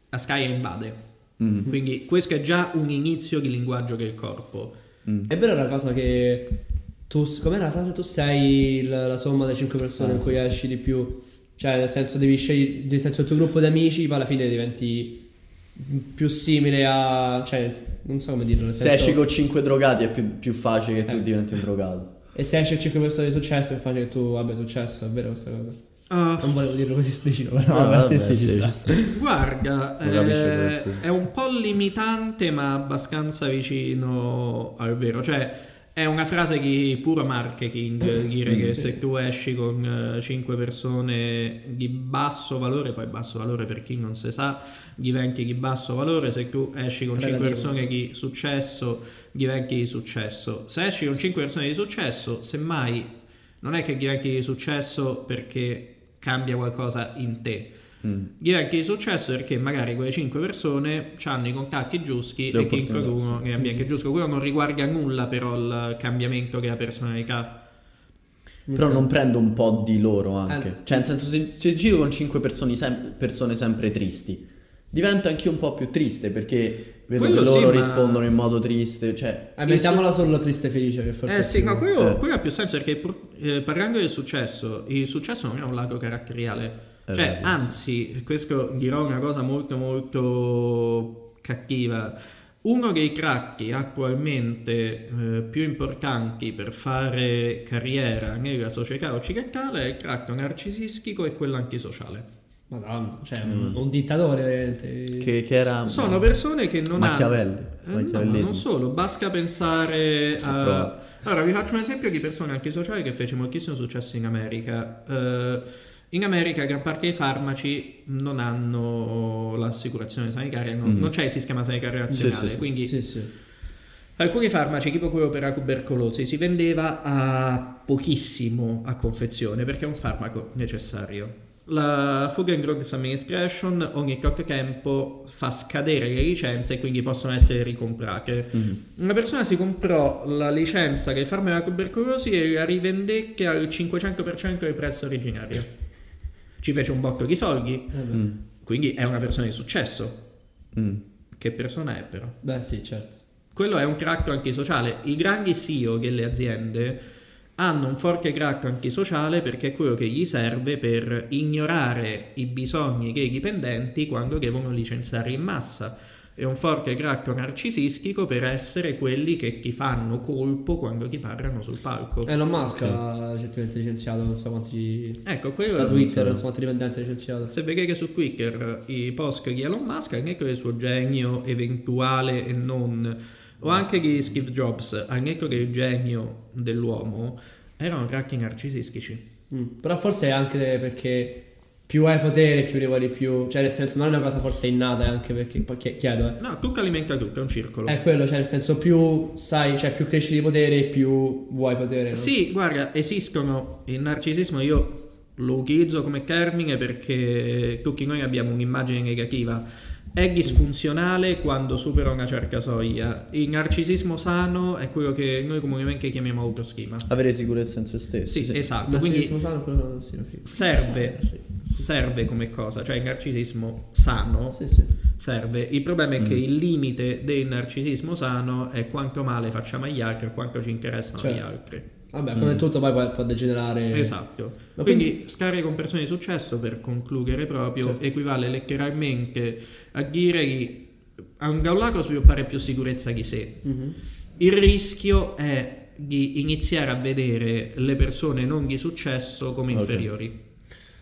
la Sky invade. Mm. Quindi questo è già un inizio di linguaggio del corpo. Mm. È vero la cosa che tu, com'era la frase? Tu sei il- la somma delle 5 persone Ah, in cui sì, sì. esci di più. Cioè, nel senso devi scegliere, nel senso il tuo gruppo di amici, poi alla fine diventi più simile a... Cioè, non so come dirlo, nel Se senso... esci con 5 drogati è più, più facile che tu Eh. diventi un drogato. E se esci con 5 persone di successo è facile che tu abbia successo, è vero questa cosa? Ah, Non volevo dirlo così esplicito, però No, vabbè, sì, sì. Guarda, eh, è un po' limitante ma abbastanza vicino al vero. Cioè, è una frase di puro marketing dire che Sì. se tu esci con 5 persone di basso valore, poi basso valore per chi non si sa, diventi di basso valore, se tu esci con 5 Relativo. persone di successo, diventi di successo. Se esci con 5 persone di successo, semmai non è che diventi di successo perché cambia qualcosa in te. Mm. Diventi di successo perché magari quelle 5 persone hanno i contatti giusti Le e che opportunità, includono l'ambiente giusto. Quello non riguarda nulla però il cambiamento della personalità. Però non prendo un po' di loro anche. Eh. Cioè, nel senso, se, se giro con 5 persone, sem- persone sempre tristi, divento anch'io un po' più triste perché vedo Quello che loro sì, ma- rispondono in modo triste. Cioè, Eh, mettiamola solo triste e felice, che forse Eh è sì, no, quello, eh. quello ha più senso perché pur- eh, parlando del successo, il successo non è un lato caratteriale. È Cioè, anzi, questo dirò una cosa molto molto cattiva. Uno dei cracchi attualmente eh, più importanti per fare carriera nella società occidentale è il crack narcisistico e quello antisociale. Madonna, cioè un, un dittatore veramente. che, che era Sono persone che non Machiavelli. hanno... Eh, no, non solo, basta pensare a... Allora, vi faccio un esempio di persone antisociali che fece moltissimo successo in America. Eh, in America gran parte dei farmaci non hanno l'assicurazione sanitaria, non, Mhm. non c'è il sistema sanitario nazionale, sì, sì. quindi Sì, sì. alcuni farmaci, tipo quello per la tubercolosi, si vendeva a pochissimo a confezione perché è un farmaco necessario. La Food and Drugs Administration ogni tot tempo fa scadere le licenze e quindi possono essere ricomprate. Mhm. Una persona si comprò la licenza del farmaco della tubercolosi e la rivendette al 500% del prezzo originario. Ci fece un botto di soldi, Eh. Mm. quindi è una persona di successo. Mm. Che persona è però? Beh, sì, certo. Quello è un crack antisociale. I grandi CEO delle aziende hanno un forte crack antisociale perché è quello che gli serve per ignorare i bisogni dei dipendenti quando devono licenziare in massa. È un forte crack narcisistico per essere quelli che ti fanno colpo quando ti parlano sul palco. Elon Musk ha recentemente licenziato, non so quanti. Ecco, quello Da è Twitter, non so quanti dipendenti ha licenziato. Se vedete su Twitter i post di Elon Musk, anche del suo genio eventuale e non, o anche di Steve Jobs, anche del genio dell'uomo, erano crack narcisistici. Mm. Però forse è anche perché più hai potere, più ne vuoi più. Cioè, nel senso, non è una cosa forse innata, è anche perché. Poi chie- chiedo, eh. No, tutto alimenta tutto, è un circolo. È quello, cioè, nel senso, più sai, cioè, più cresci di potere, più vuoi potere. No? Sì, guarda, esistono il narcisismo, io lo utilizzo come termine perché tutti noi abbiamo un'immagine negativa. È disfunzionale quando supera una certa soglia. Il narcisismo sano è quello che noi comunemente chiamiamo autostima. Avere sicurezza in se stessi. Sì, esatto. Il Quindi narcisismo sano è quello sì, ok. serve, Eh, sì. serve come cosa, cioè il narcisismo sano Sì, sì. serve. Il problema è che Mm. il limite del narcisismo sano è quanto male facciamo agli altri e quanto ci interessano Certo. gli altri. Vabbè, come Mm. tutto poi può, può degenerare. Esatto. Ma quindi, stare con persone di successo per concludere proprio Certo. equivale letteralmente a dire di a un lato sviluppare più sicurezza di sé. Mhm. Il rischio è di iniziare a vedere le persone non di successo come Ok. inferiori.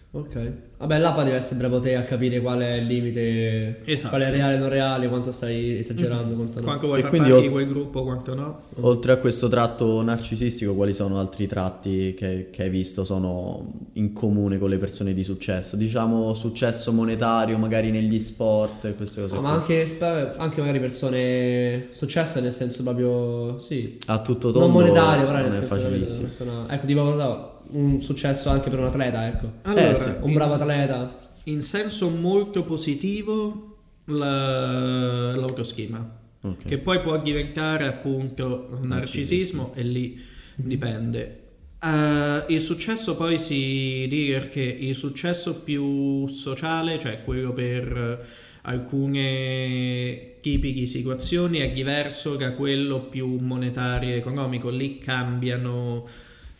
Ok. Vabbè, poi deve essere bravo te a capire qual è il limite, Esatto. qual è reale e non reale, quanto stai esagerando, quanto no. Quanto vuoi E far quindi parte ho- di quel gruppo, quanto no. Oltre a questo tratto narcisistico, quali sono altri tratti che, che hai visto sono in comune con le persone di successo? Diciamo successo monetario, magari negli sport e queste cose. No, ma anche, anche magari persone successo nel senso proprio sì a tutto tondo non monetario però non nel senso persona- ecco tipo no, un successo anche per un atleta ecco Allora, Eh, sì. un in- bravo atleta In senso molto positivo la- l'autoschema, Ok. che poi può diventare appunto un narcisismo e lì dipende. Eh, il successo poi si dice che il successo più sociale, cioè quello per alcune tipi di situazioni, è diverso da quello più monetario e economico. Lì cambiano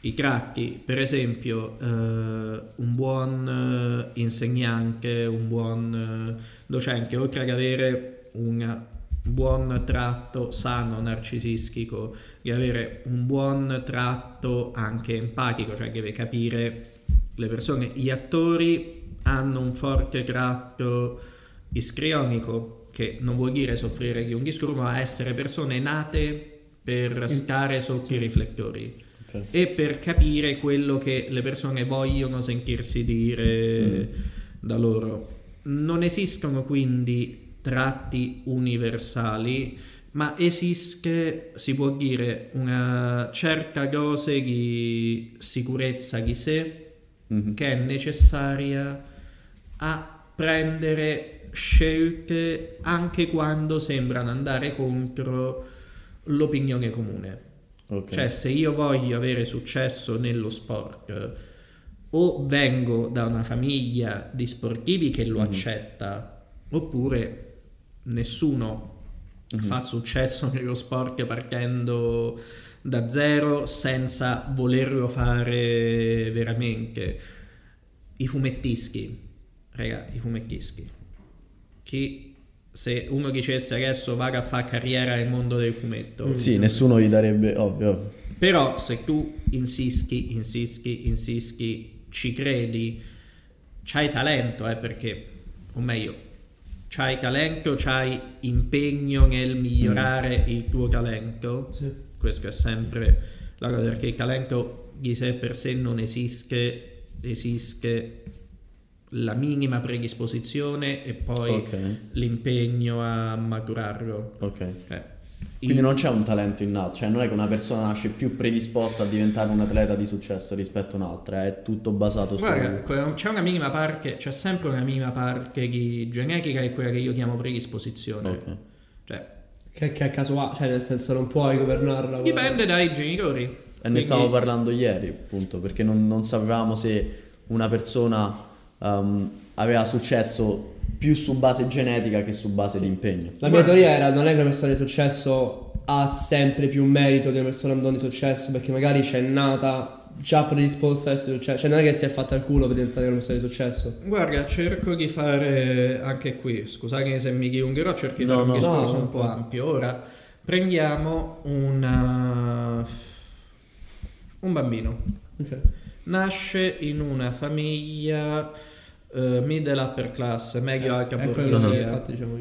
i tratti, per esempio, eh, un buon eh, insegnante, un buon eh, docente, oltre ad avere un buon tratto sano narcisistico, di avere un buon tratto anche empatico, cioè deve capire le persone, gli attori hanno un forte tratto iscrionico, che non vuol dire soffrire di un disturbo, ma essere persone nate per stare sotto i riflettori E per capire quello che le persone vogliono sentirsi dire da loro. Non esistono quindi tratti universali, ma esiste, si può dire, una certa dose di sicurezza di sé Mhm. che è necessaria a prendere scelte anche quando sembrano andare contro l'opinione comune. Ok. Cioè, se io voglio avere successo nello sport, o vengo da una famiglia di sportivi che lo Mhm. accetta, oppure nessuno Mhm. fa successo nello sport partendo da zero senza volerlo fare veramente. I fumettischi, raga, i fumettischi. Chi se uno dicesse adesso vado a fare carriera nel mondo del fumetto, Sì, nessuno gli darebbe, ovvio. ovvio. però se tu insisti, insisti, insisti, ci credi, c'hai talento, eh, perché, o meglio, c'hai talento, c'hai impegno nel migliorare il tuo talento. Sì. Questo è sempre la cosa, perché il talento di sé per sé non esiste, esiste la minima predisposizione e poi Ok. l'impegno a maturarlo. Ok. Eh, Quindi non c'è un talento innato, cioè non è che una persona nasce più predisposta a diventare un atleta di successo rispetto a un'altra, è tutto basato su... Guarda, c'è una minima parte, c'è sempre una minima parte di genetica e quella che io chiamo predisposizione. Ok. Cioè, Che, che è casuale, cioè nel senso non puoi governarla. dipende dai genitori. E ne Quindi- stavamo parlando ieri, appunto, perché non, non sapevamo se una persona um, aveva successo più su base genetica che su base di impegno. La mia teoria era non è che una persona di successo ha sempre più merito che una persona non di successo, perché magari c'è nata già predisposta a essere successo. Cioè non è che si è fatta il culo per diventare una persona di successo. Guarda, cerco di fare anche qui, scusate se mi dilungherò, cerco di No, fare un no. discorso No, un po' ampio. Ora, prendiamo una... un bambino. Ok. Nasce in una famiglia eh, middle upper class, medio alta È quello borghesia. diciamo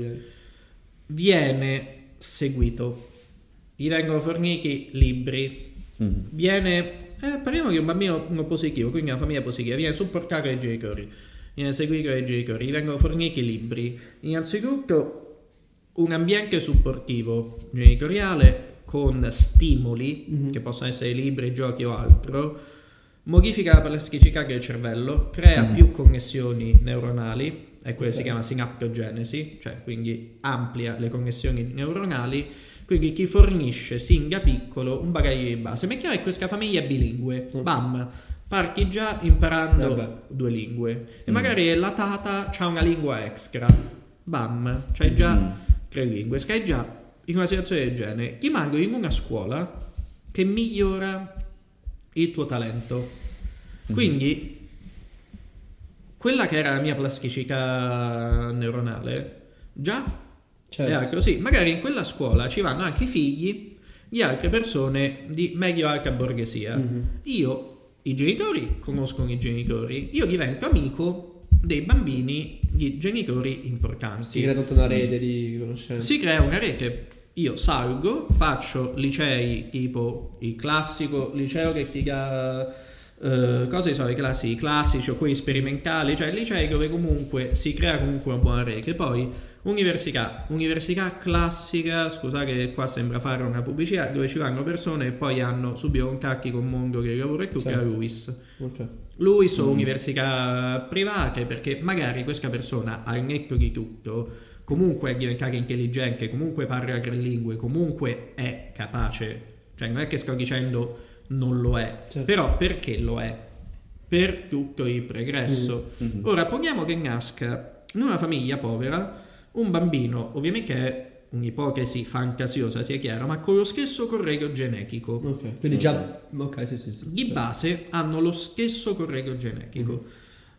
viene. Seguito, gli vengono forniti libri, Mhm. viene, eh, parliamo di un bambino positivo, quindi una famiglia positiva, viene supportato dai genitori, viene seguito dai genitori, gli vengono forniti libri, innanzitutto un ambiente supportivo genitoriale con stimoli, Mhm. che possono essere libri, giochi o altro, modifica la plasticità del cervello, crea Mhm. più connessioni neuronali, è quello che si chiama sinaptogenesi, cioè quindi amplia le connessioni neuronali, quindi ti fornisce sin da piccolo un bagaglio di base. Mettiamo che questa famiglia è bilingue, Mm. bam, parti già imparando Vabbè. due lingue e Mm. magari la tata ha una lingua extra, bam, c'hai già Mm. tre lingue, stai già in una situazione del genere, ti mando in una scuola che migliora il tuo talento. Mm-hmm. Quindi quella che era la mia plasticità neuronale, già Certo. era così. Magari in quella scuola ci vanno anche i figli di altre persone di medio-alta borghesia. Mhm. Io, i genitori conoscono i genitori, io divento amico dei bambini di genitori importanti. Si crea tutta una rete di conoscenze. Si crea una rete. Io salgo, faccio licei tipo il classico liceo che ti dà. eh, cosa sono i classi? I classici o quelli sperimentali, cioè licei dove comunque si crea comunque una buona rete. Poi università, università classica, scusate che qua sembra fare una pubblicità, dove ci vanno persone e poi hanno subito contatti con il mondo che lavora e tu, che è Certo. LUIS. Ok. Lui su università private perché magari questa persona al netto di tutto comunque è diventata intelligente, comunque parla tre lingue, comunque è capace. Cioè non è che sto dicendo non lo è, Certo. però perché lo è? Per tutto il progresso. Mhm. Ora poniamo che nasca in una famiglia povera un bambino, ovviamente è un'ipotesi fantasiosa, sia chiaro, ma con lo stesso corredo genetico. Ok. Quindi già. Ok, sì, sì, sì. Di base hanno lo stesso corredo genetico.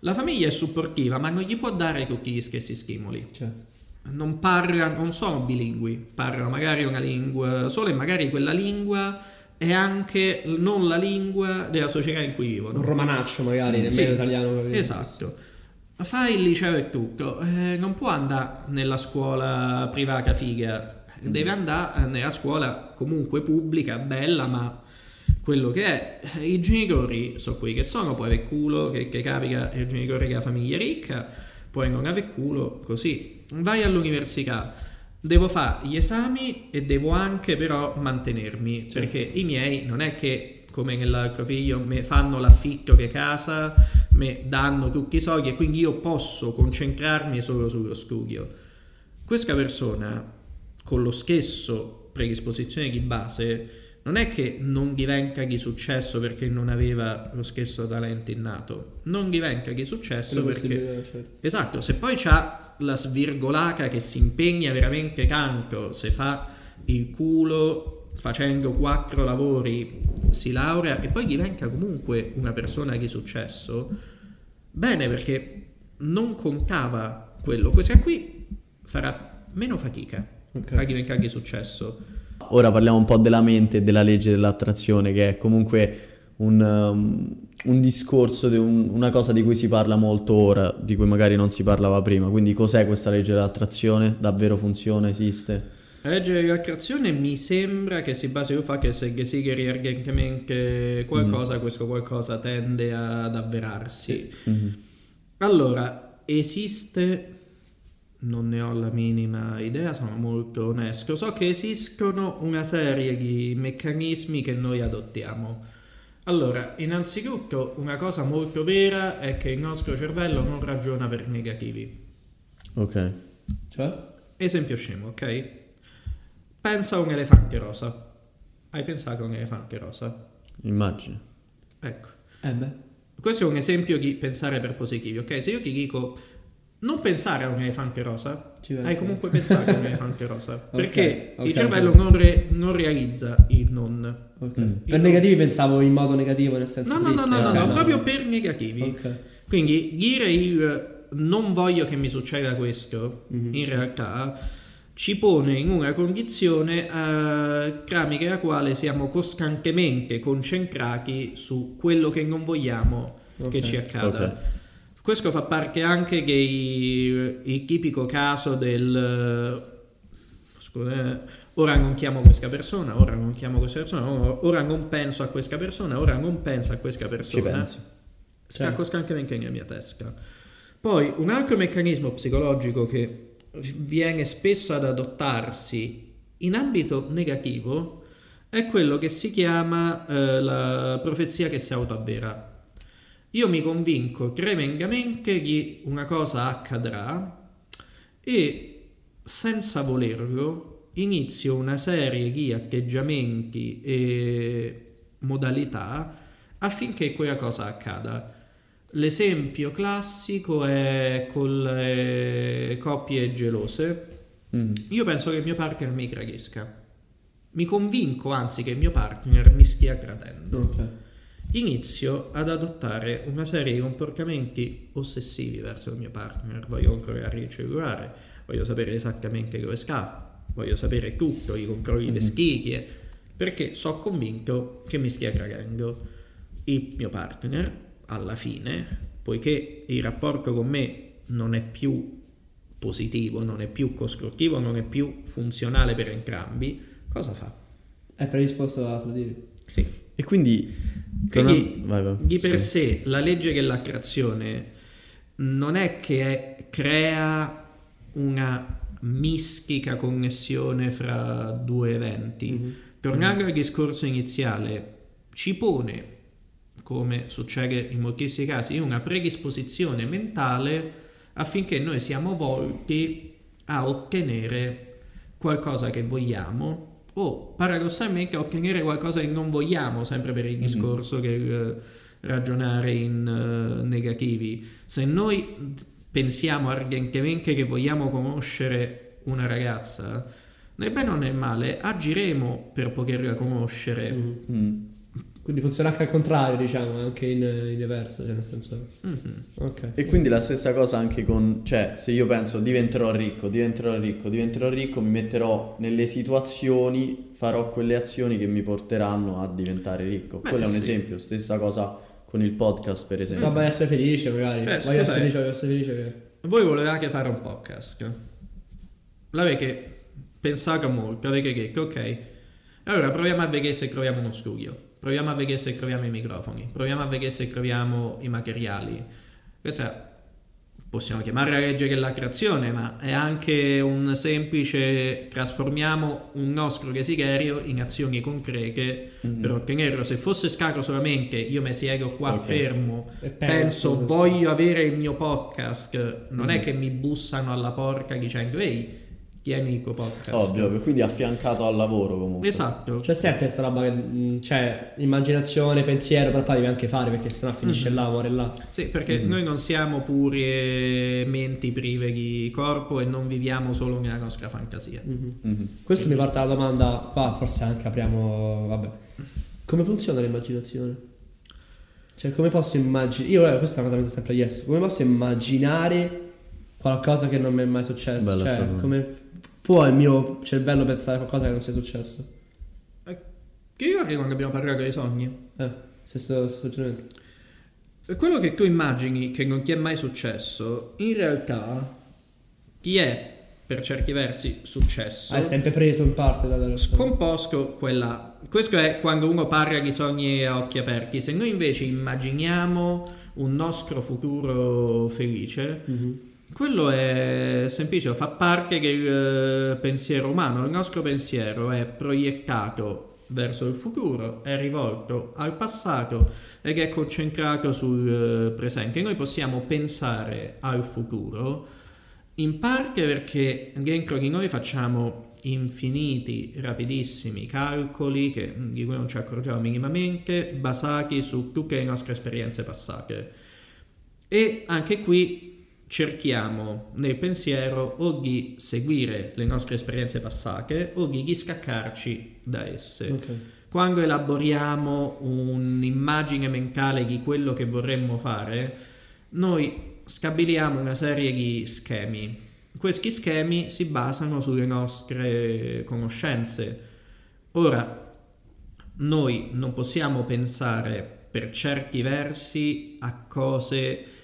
La famiglia è supportiva, ma non gli può dare tutti gli stessi stimoli. Certo. Non parlano, non sono bilingui, parlano magari una lingua sola e magari quella lingua è anche non la lingua della società in cui vivono. Un romanaccio magari, nemmeno Sì, italiano. Esatto. Fai il liceo e tutto, eh, non può andare nella scuola privata figa, deve andare nella scuola comunque pubblica, bella, ma quello che è. I genitori sono quelli che sono, puoi avere culo che, che capita il genitore che ha famiglia ricca, puoi non avere culo così. Vai all'università, devo fare gli esami e devo anche però mantenermi, perché i miei non è che come nell'altro figlio mi fanno l'affitto che casa, mi danno tutti i soldi e quindi io posso concentrarmi solo sullo studio. Questa persona con lo stesso predisposizione di base non è che non diventa di successo perché non aveva lo stesso talento innato, non diventa di successo perché certo. Esatto, se poi c'ha la svirgolata che si impegna veramente tanto, se fa il culo facendo quattro lavori, si laurea e poi diventa comunque una persona di successo, bene perché non contava quello. Questa qui farà meno fatica Ok. a diventare di successo. Ora parliamo un po' della mente e della legge dell'attrazione, che è comunque un, um, un discorso, di un- una cosa di cui si parla molto ora, di cui magari non si parlava prima. Quindi cos'è questa legge dell'attrazione? Davvero funziona? Esiste? La legge dell'attrazione mi sembra che si basi sul fatto che se desideri ardentemente qualcosa, questo qualcosa tende ad avverarsi. Mhm. Allora, esiste, non ne ho la minima idea, sono molto onesto, so che esistono una serie di meccanismi che noi adottiamo. Allora, innanzitutto una cosa molto vera è che il nostro cervello non ragiona per negativi. Ok. Cioè? Esempio scemo, ok? Pensa a un elefante rosa. Hai pensato a un elefante rosa? Immagino. Ecco. Eh beh. Questo è un esempio di pensare per positivi, ok? Se io ti dico non pensare a un elefante rosa, Ci penso. hai comunque pensato a un elefante rosa. Perché ok, il cervello ok. non, re- non realizza il non. Mm. Per negativi pensavo in modo negativo, nel senso No, no, no, triste. no, no, ok, no, proprio per negativi. Ok. Quindi dire il non voglio che mi succeda questo, Mhm. in realtà ci pone in una condizione eh, tramite la quale siamo costantemente concentrati su quello che non vogliamo che Ok. ci accada. Ok. Questo fa parte anche del il tipico caso del scusa, eh, ora non chiamo questa persona, ora non chiamo questa persona, ora non penso a questa persona, ora non penso a questa Ci persona. penso. Scacco Certo. scancamente nella mia testa. Poi un altro meccanismo psicologico che viene spesso ad adottarsi in ambito negativo è quello che si chiama eh, la profezia che si autoavvera. Io mi convinco tremendamente che una cosa accadrà e senza volerlo inizio una serie di atteggiamenti e modalità affinché quella cosa accada. L'esempio classico è con le coppie gelose. Mm. Io penso che il mio partner mi tradisca. Mi convinco anzi che il mio partner mi stia gradendo. Ok. Inizio ad adottare una serie di comportamenti ossessivi verso il mio partner. Voglio controllare il cellulare, voglio sapere esattamente dove sta, voglio sapere tutto, i controlli le schiglie, perché so convinto che mi stia gradendo. Il mio partner, alla fine, poiché il rapporto con me non è più positivo, non è più costruttivo, non è più funzionale per entrambi, cosa fa? È predisposto a tradire. Sì, E quindi... quindi vai, vai, di per scusa. sé la legge dell'attrazione non è che è- crea una mistica connessione fra due eventi. Mhm. Tornando al discorso iniziale, ci pone, come succede in moltissimi casi, una predisposizione mentale affinché noi siamo volti a ottenere qualcosa che vogliamo o paradossalmente a ottenere qualcosa che non vogliamo, sempre per il discorso che eh, ragionare in eh, negativi. Se noi pensiamo ardentemente che vogliamo conoscere una ragazza, nel bene o nel male agiremo per poterla conoscere. Mhm. Quindi funziona anche al contrario, diciamo, anche in, in diverso, cioè nel senso... Mhm. Ok. E quindi la stessa cosa anche con, cioè, se io penso diventerò ricco, diventerò ricco, diventerò ricco, mi metterò nelle situazioni, farò quelle azioni che mi porteranno a diventare ricco. Beh, Quello è un sì. esempio, stessa cosa con il podcast, per Se esempio. vai a essere felice magari. Cioè, Vai a essere eh. felice, vai a essere felice che... Voi volevate fare un podcast. L'avete pensato molto, avete detto ok, allora proviamo a vedere se troviamo uno studio, proviamo a vedere se troviamo i microfoni, proviamo a vedere se troviamo i materiali. Questa possiamo chiamare la legge della creazione, ma è anche un semplice trasformiamo un nostro desiderio in azioni concrete Mhm. per ottenerlo. Se fosse scarico solamente io mi siedo qua Ok. fermo E penso sì. voglio avere il mio podcast non è Mhm. che mi bussano alla porta dicendo ehi tieni il tuo podcast Ovvio, ovvio, quindi affiancato al lavoro comunque. esatto C'è sempre questa roba che, mh, cioè, immaginazione, pensiero, però poi devi anche fare perché sennò finisce Mhm. là, muore là. sì perché Mhm. noi non siamo pure menti prive di corpo e non viviamo solo nella nostra fantasia Mhm. Mhm. Questo mi porta alla domanda, qua forse anche apriamo, vabbè. Come funziona l'immaginazione? Cioè, come posso immaginare... Io, eh, questa cosa che mi sono sempre chiesto. Come posso immaginare qualcosa che non mi è mai successo? Bella cioè, come può il mio cervello pensare a qualcosa che non sia successo? che io quando abbiamo parlato dei sogni Eh, stesso, stesso ragionamento. E quello che tu immagini che non ti è mai successo in realtà ti è per certi versi successo è sempre preso in parte dalla realtà. Scomposto quella. Questo è quando uno parla di sogni a occhi aperti. Se noi invece immaginiamo un nostro futuro felice, Mhm. Quello è semplice, fa parte del eh, pensiero umano. Il nostro pensiero è proiettato verso il futuro, è rivolto al passato ed è concentrato sul eh, presente. Noi possiamo pensare al futuro in parte perché dentro di noi facciamo infiniti, rapidissimi calcoli che, di cui non ci accorgiamo minimamente, basati su tutte le nostre esperienze passate. E anche qui cerchiamo nel pensiero o di seguire le nostre esperienze passate o di distaccarci da esse. Ok. Quando elaboriamo un'immagine mentale di quello che vorremmo fare, noi stabiliamo una serie di schemi. Questi schemi si basano sulle nostre conoscenze. Ora, noi non possiamo pensare per certi versi a cose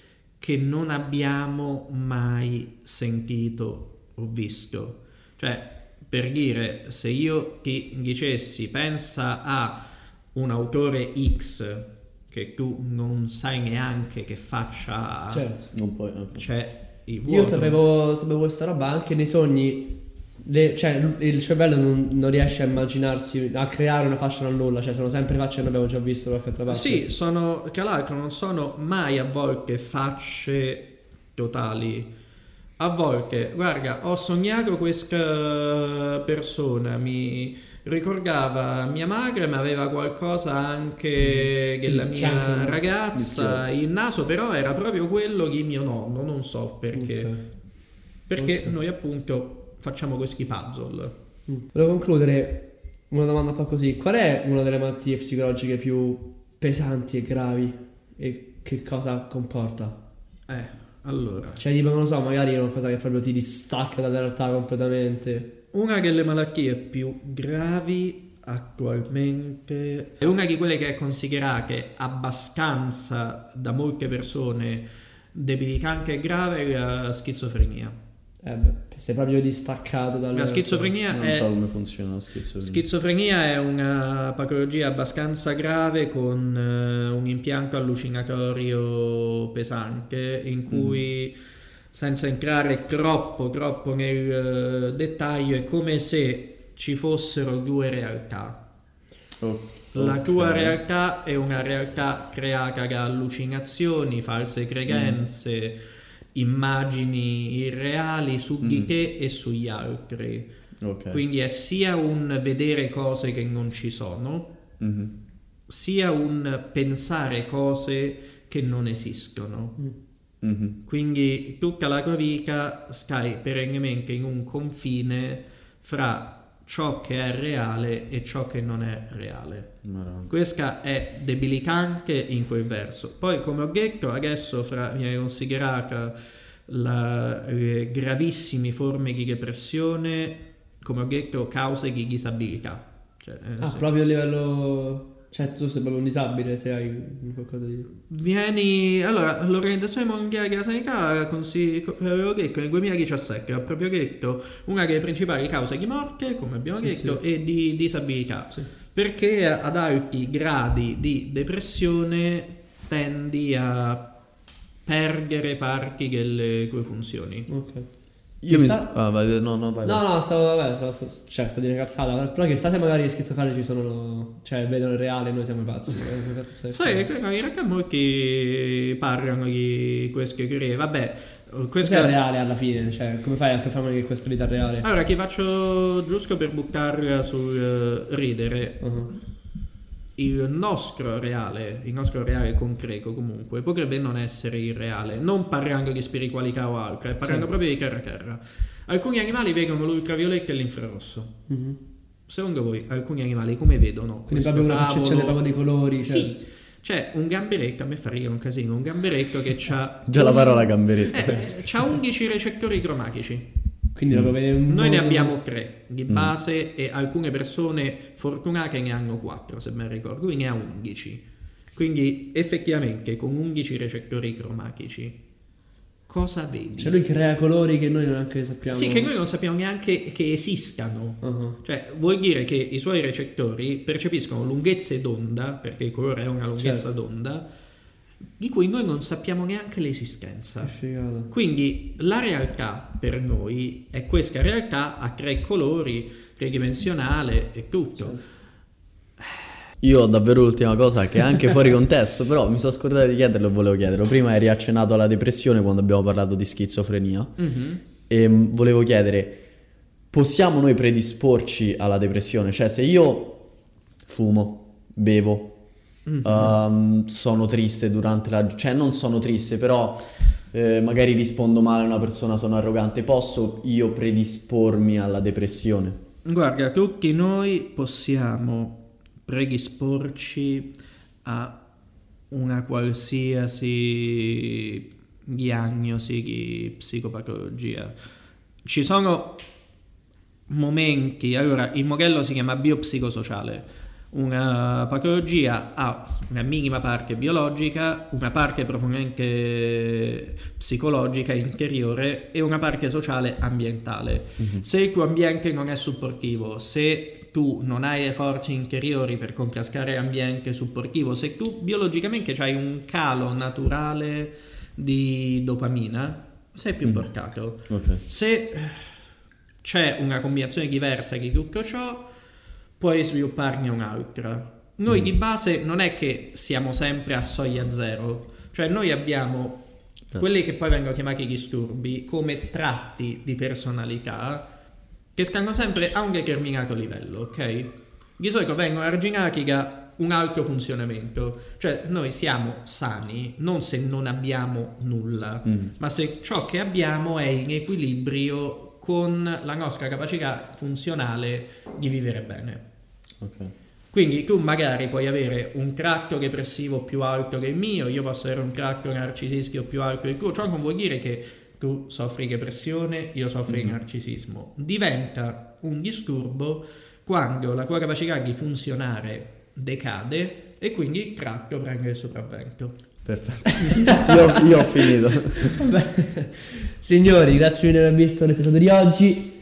che non abbiamo mai sentito o visto. Cioè, per dire, se io ti dicessi pensa a un autore X che tu non sai neanche che faccia Certo. Non puoi, ok. c'è il vuoto. Io sapevo, sapevo questa roba anche nei sogni. Le- cioè, il cervello non, non riesce a immaginarsi, a creare una fascia dal nulla. Cioè, sono sempre facce che noi abbiamo già visto da qualche altra parte. Sì, sono, tra l'altro non sono mai a volte facce totali. A volte, guarda, ho sognato questa persona, mi ricordava mia madre, ma aveva qualcosa anche della Mm. C'è mia anche ragazza. Il naso però era proprio quello di mio nonno, non so perché. Ok. Perché Ok. noi appunto facciamo questi puzzle. Mm. Volevo concludere una domanda un po' così. Qual è una delle malattie psicologiche più pesanti e gravi? E che cosa comporta? Eh, allora. Cioè, tipo, non lo so, magari è una cosa che proprio ti distacca dalla realtà completamente. Una delle malattie più gravi attualmente è una di quelle che è considerate abbastanza da molte persone debilitanti e grave è la schizofrenia. Eh beh, sei proprio distaccato dalla La schizofrenia Non è so come funziona la schizofrenia. Schizofrenia è una patologia abbastanza grave con eh, un impianto allucinatorio pesante in cui, senza entrare troppo, troppo nel eh, dettaglio, è come se ci fossero due realtà. Oh, La tua realtà è una realtà creata da allucinazioni, false credenze, immagini irreali su di Mm. te e sugli altri. Ok. Quindi è sia un vedere cose che non ci sono, Mhm. sia un pensare cose che non esistono. Mhm. Quindi tutta la tua vita stai perennemente in un confine fra ciò che è reale e ciò che non è reale. Madonna. Questa è debilitante in quel verso. Poi, come ho detto, adesso fra, viene considerata la, le gravissime forme di depressione, come ho detto, cause di disabilità. Cioè, eh, Ah, sì. proprio a livello... Cioè, tu sei proprio un disabile se hai qualcosa di... Vieni, allora, l'Organizzazione Mondiale della Sanità consi- avevo detto nel 2017, ha proprio detto una delle principali cause di morte, come abbiamo Sì, detto, sì. è di disabilità. Sì. Perché ad alti gradi di depressione tendi a perdere parti delle tue funzioni. Ok. Io mi... Chissà- Ah, vai, no, no, vai. No, vai. no, stavo, vabbè, stavo, stavo- cioè, sto di una cazzata, però chissà se magari gli schizofrenici sono, cioè, vedono il reale e noi siamo i pazzi. Eh, Sai, che in realtà molti parlano di queste teorie. Vabbè, Questo questa è reale alla fine, cioè, come fai a confermare che questa vita è reale? Allora, ti faccio giusto per buttarla sul eh, ridere. Uh-huh. Il nostro reale, il nostro reale concreto comunque, potrebbe non essere il reale, non parlando di spiritualità o altro, eh, parlando Certo. proprio di terra terra. Alcuni animali vedono l'ultravioletto e l'infrarosso. Mhm. Secondo voi, alcuni animali come vedono? Quindi proprio una percezione proprio dei colori. Cioè, Sì, c'è un gamberetto, a me fa ridere un casino, un gamberetto che ha... Già la parola gamberetto. Eh, c'ha 11 recettori cromatici. Quindi proprio vede un Noi ne abbiamo tre di Mm. base e alcune persone fortunate ne hanno quattro, se ben ricordo, lui ne ha 11. Quindi effettivamente con 11 recettori cromatici cosa vedi? Cioè lui crea colori che noi neanche sappiamo. Sì, che noi non sappiamo neanche che esistano. Uh-huh. Cioè, vuol dire che i suoi recettori percepiscono lunghezze d'onda, perché il colore è una lunghezza Certo. d'onda, di cui noi non sappiamo neanche l'esistenza. Quindi la realtà per noi è questa realtà a tre colori, tridimensionale e tutto. Io ho davvero l'ultima cosa che è anche fuori contesto, però mi sono scordato di chiederlo e volevo chiederlo. Prima hai riaccennato alla depressione quando abbiamo parlato di schizofrenia Mhm. e mh, volevo chiedere, possiamo noi predisporci alla depressione? Cioè se io fumo, bevo, Mhm. ehm, sono triste durante la... cioè non sono triste, però eh, magari rispondo male a una persona, sono arrogante, posso io predispormi alla depressione? Guarda, tutti noi possiamo predisporci a una qualsiasi diagnosi di psicopatologia. Ci sono momenti, allora il modello si chiama biopsicosociale. Una patologia ha una minima parte biologica, una parte profondamente psicologica interiore e una parte sociale ambientale. Se il tuo ambiente non è supportivo, se tu non hai le forze interiori per contrastare l'ambiente supportivo, se tu biologicamente hai un calo naturale di dopamina, sei più Mm. portato. Ok. Se c'è una combinazione diversa di tutto ciò, puoi svilupparne un'altra. Noi Mm. di base non è che siamo sempre a soglia zero, cioè noi abbiamo Grazie. quelli che poi vengono chiamati disturbi come tratti di personalità che stanno sempre a un determinato livello, ok? Di solito vengono arginati da un alto funzionamento, cioè noi siamo sani non se non abbiamo nulla, Mm. ma se ciò che abbiamo è in equilibrio con la nostra capacità funzionale di vivere bene. Quindi tu magari puoi avere un tratto depressivo più alto che il mio, io posso avere un tratto narcisistico più alto del tuo, ciò non vuol dire che tu soffri depressione, io soffro di narcisismo. Diventa un disturbo quando la tua capacità di funzionare decade e quindi il tratto prende il sopravvento. Perfetto. io, io ho finito. Vabbè. Signori, grazie mille per aver visto l'episodio di oggi.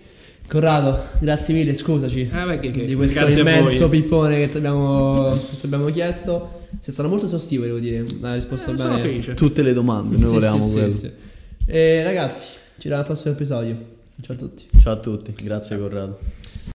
Corrado, grazie mille, scusaci Ah, beh, che- che- di questo immenso pippone che ti abbiamo, che ti abbiamo chiesto. Sei stato molto esaustivo, devo dire. Hai risposto Eh, bene. felice. Tutte le domande, noi Sì, volevamo sì, quello. sì, sì. E ragazzi, ci vediamo al prossimo episodio. Ciao a tutti. Ciao a tutti, grazie Corrado.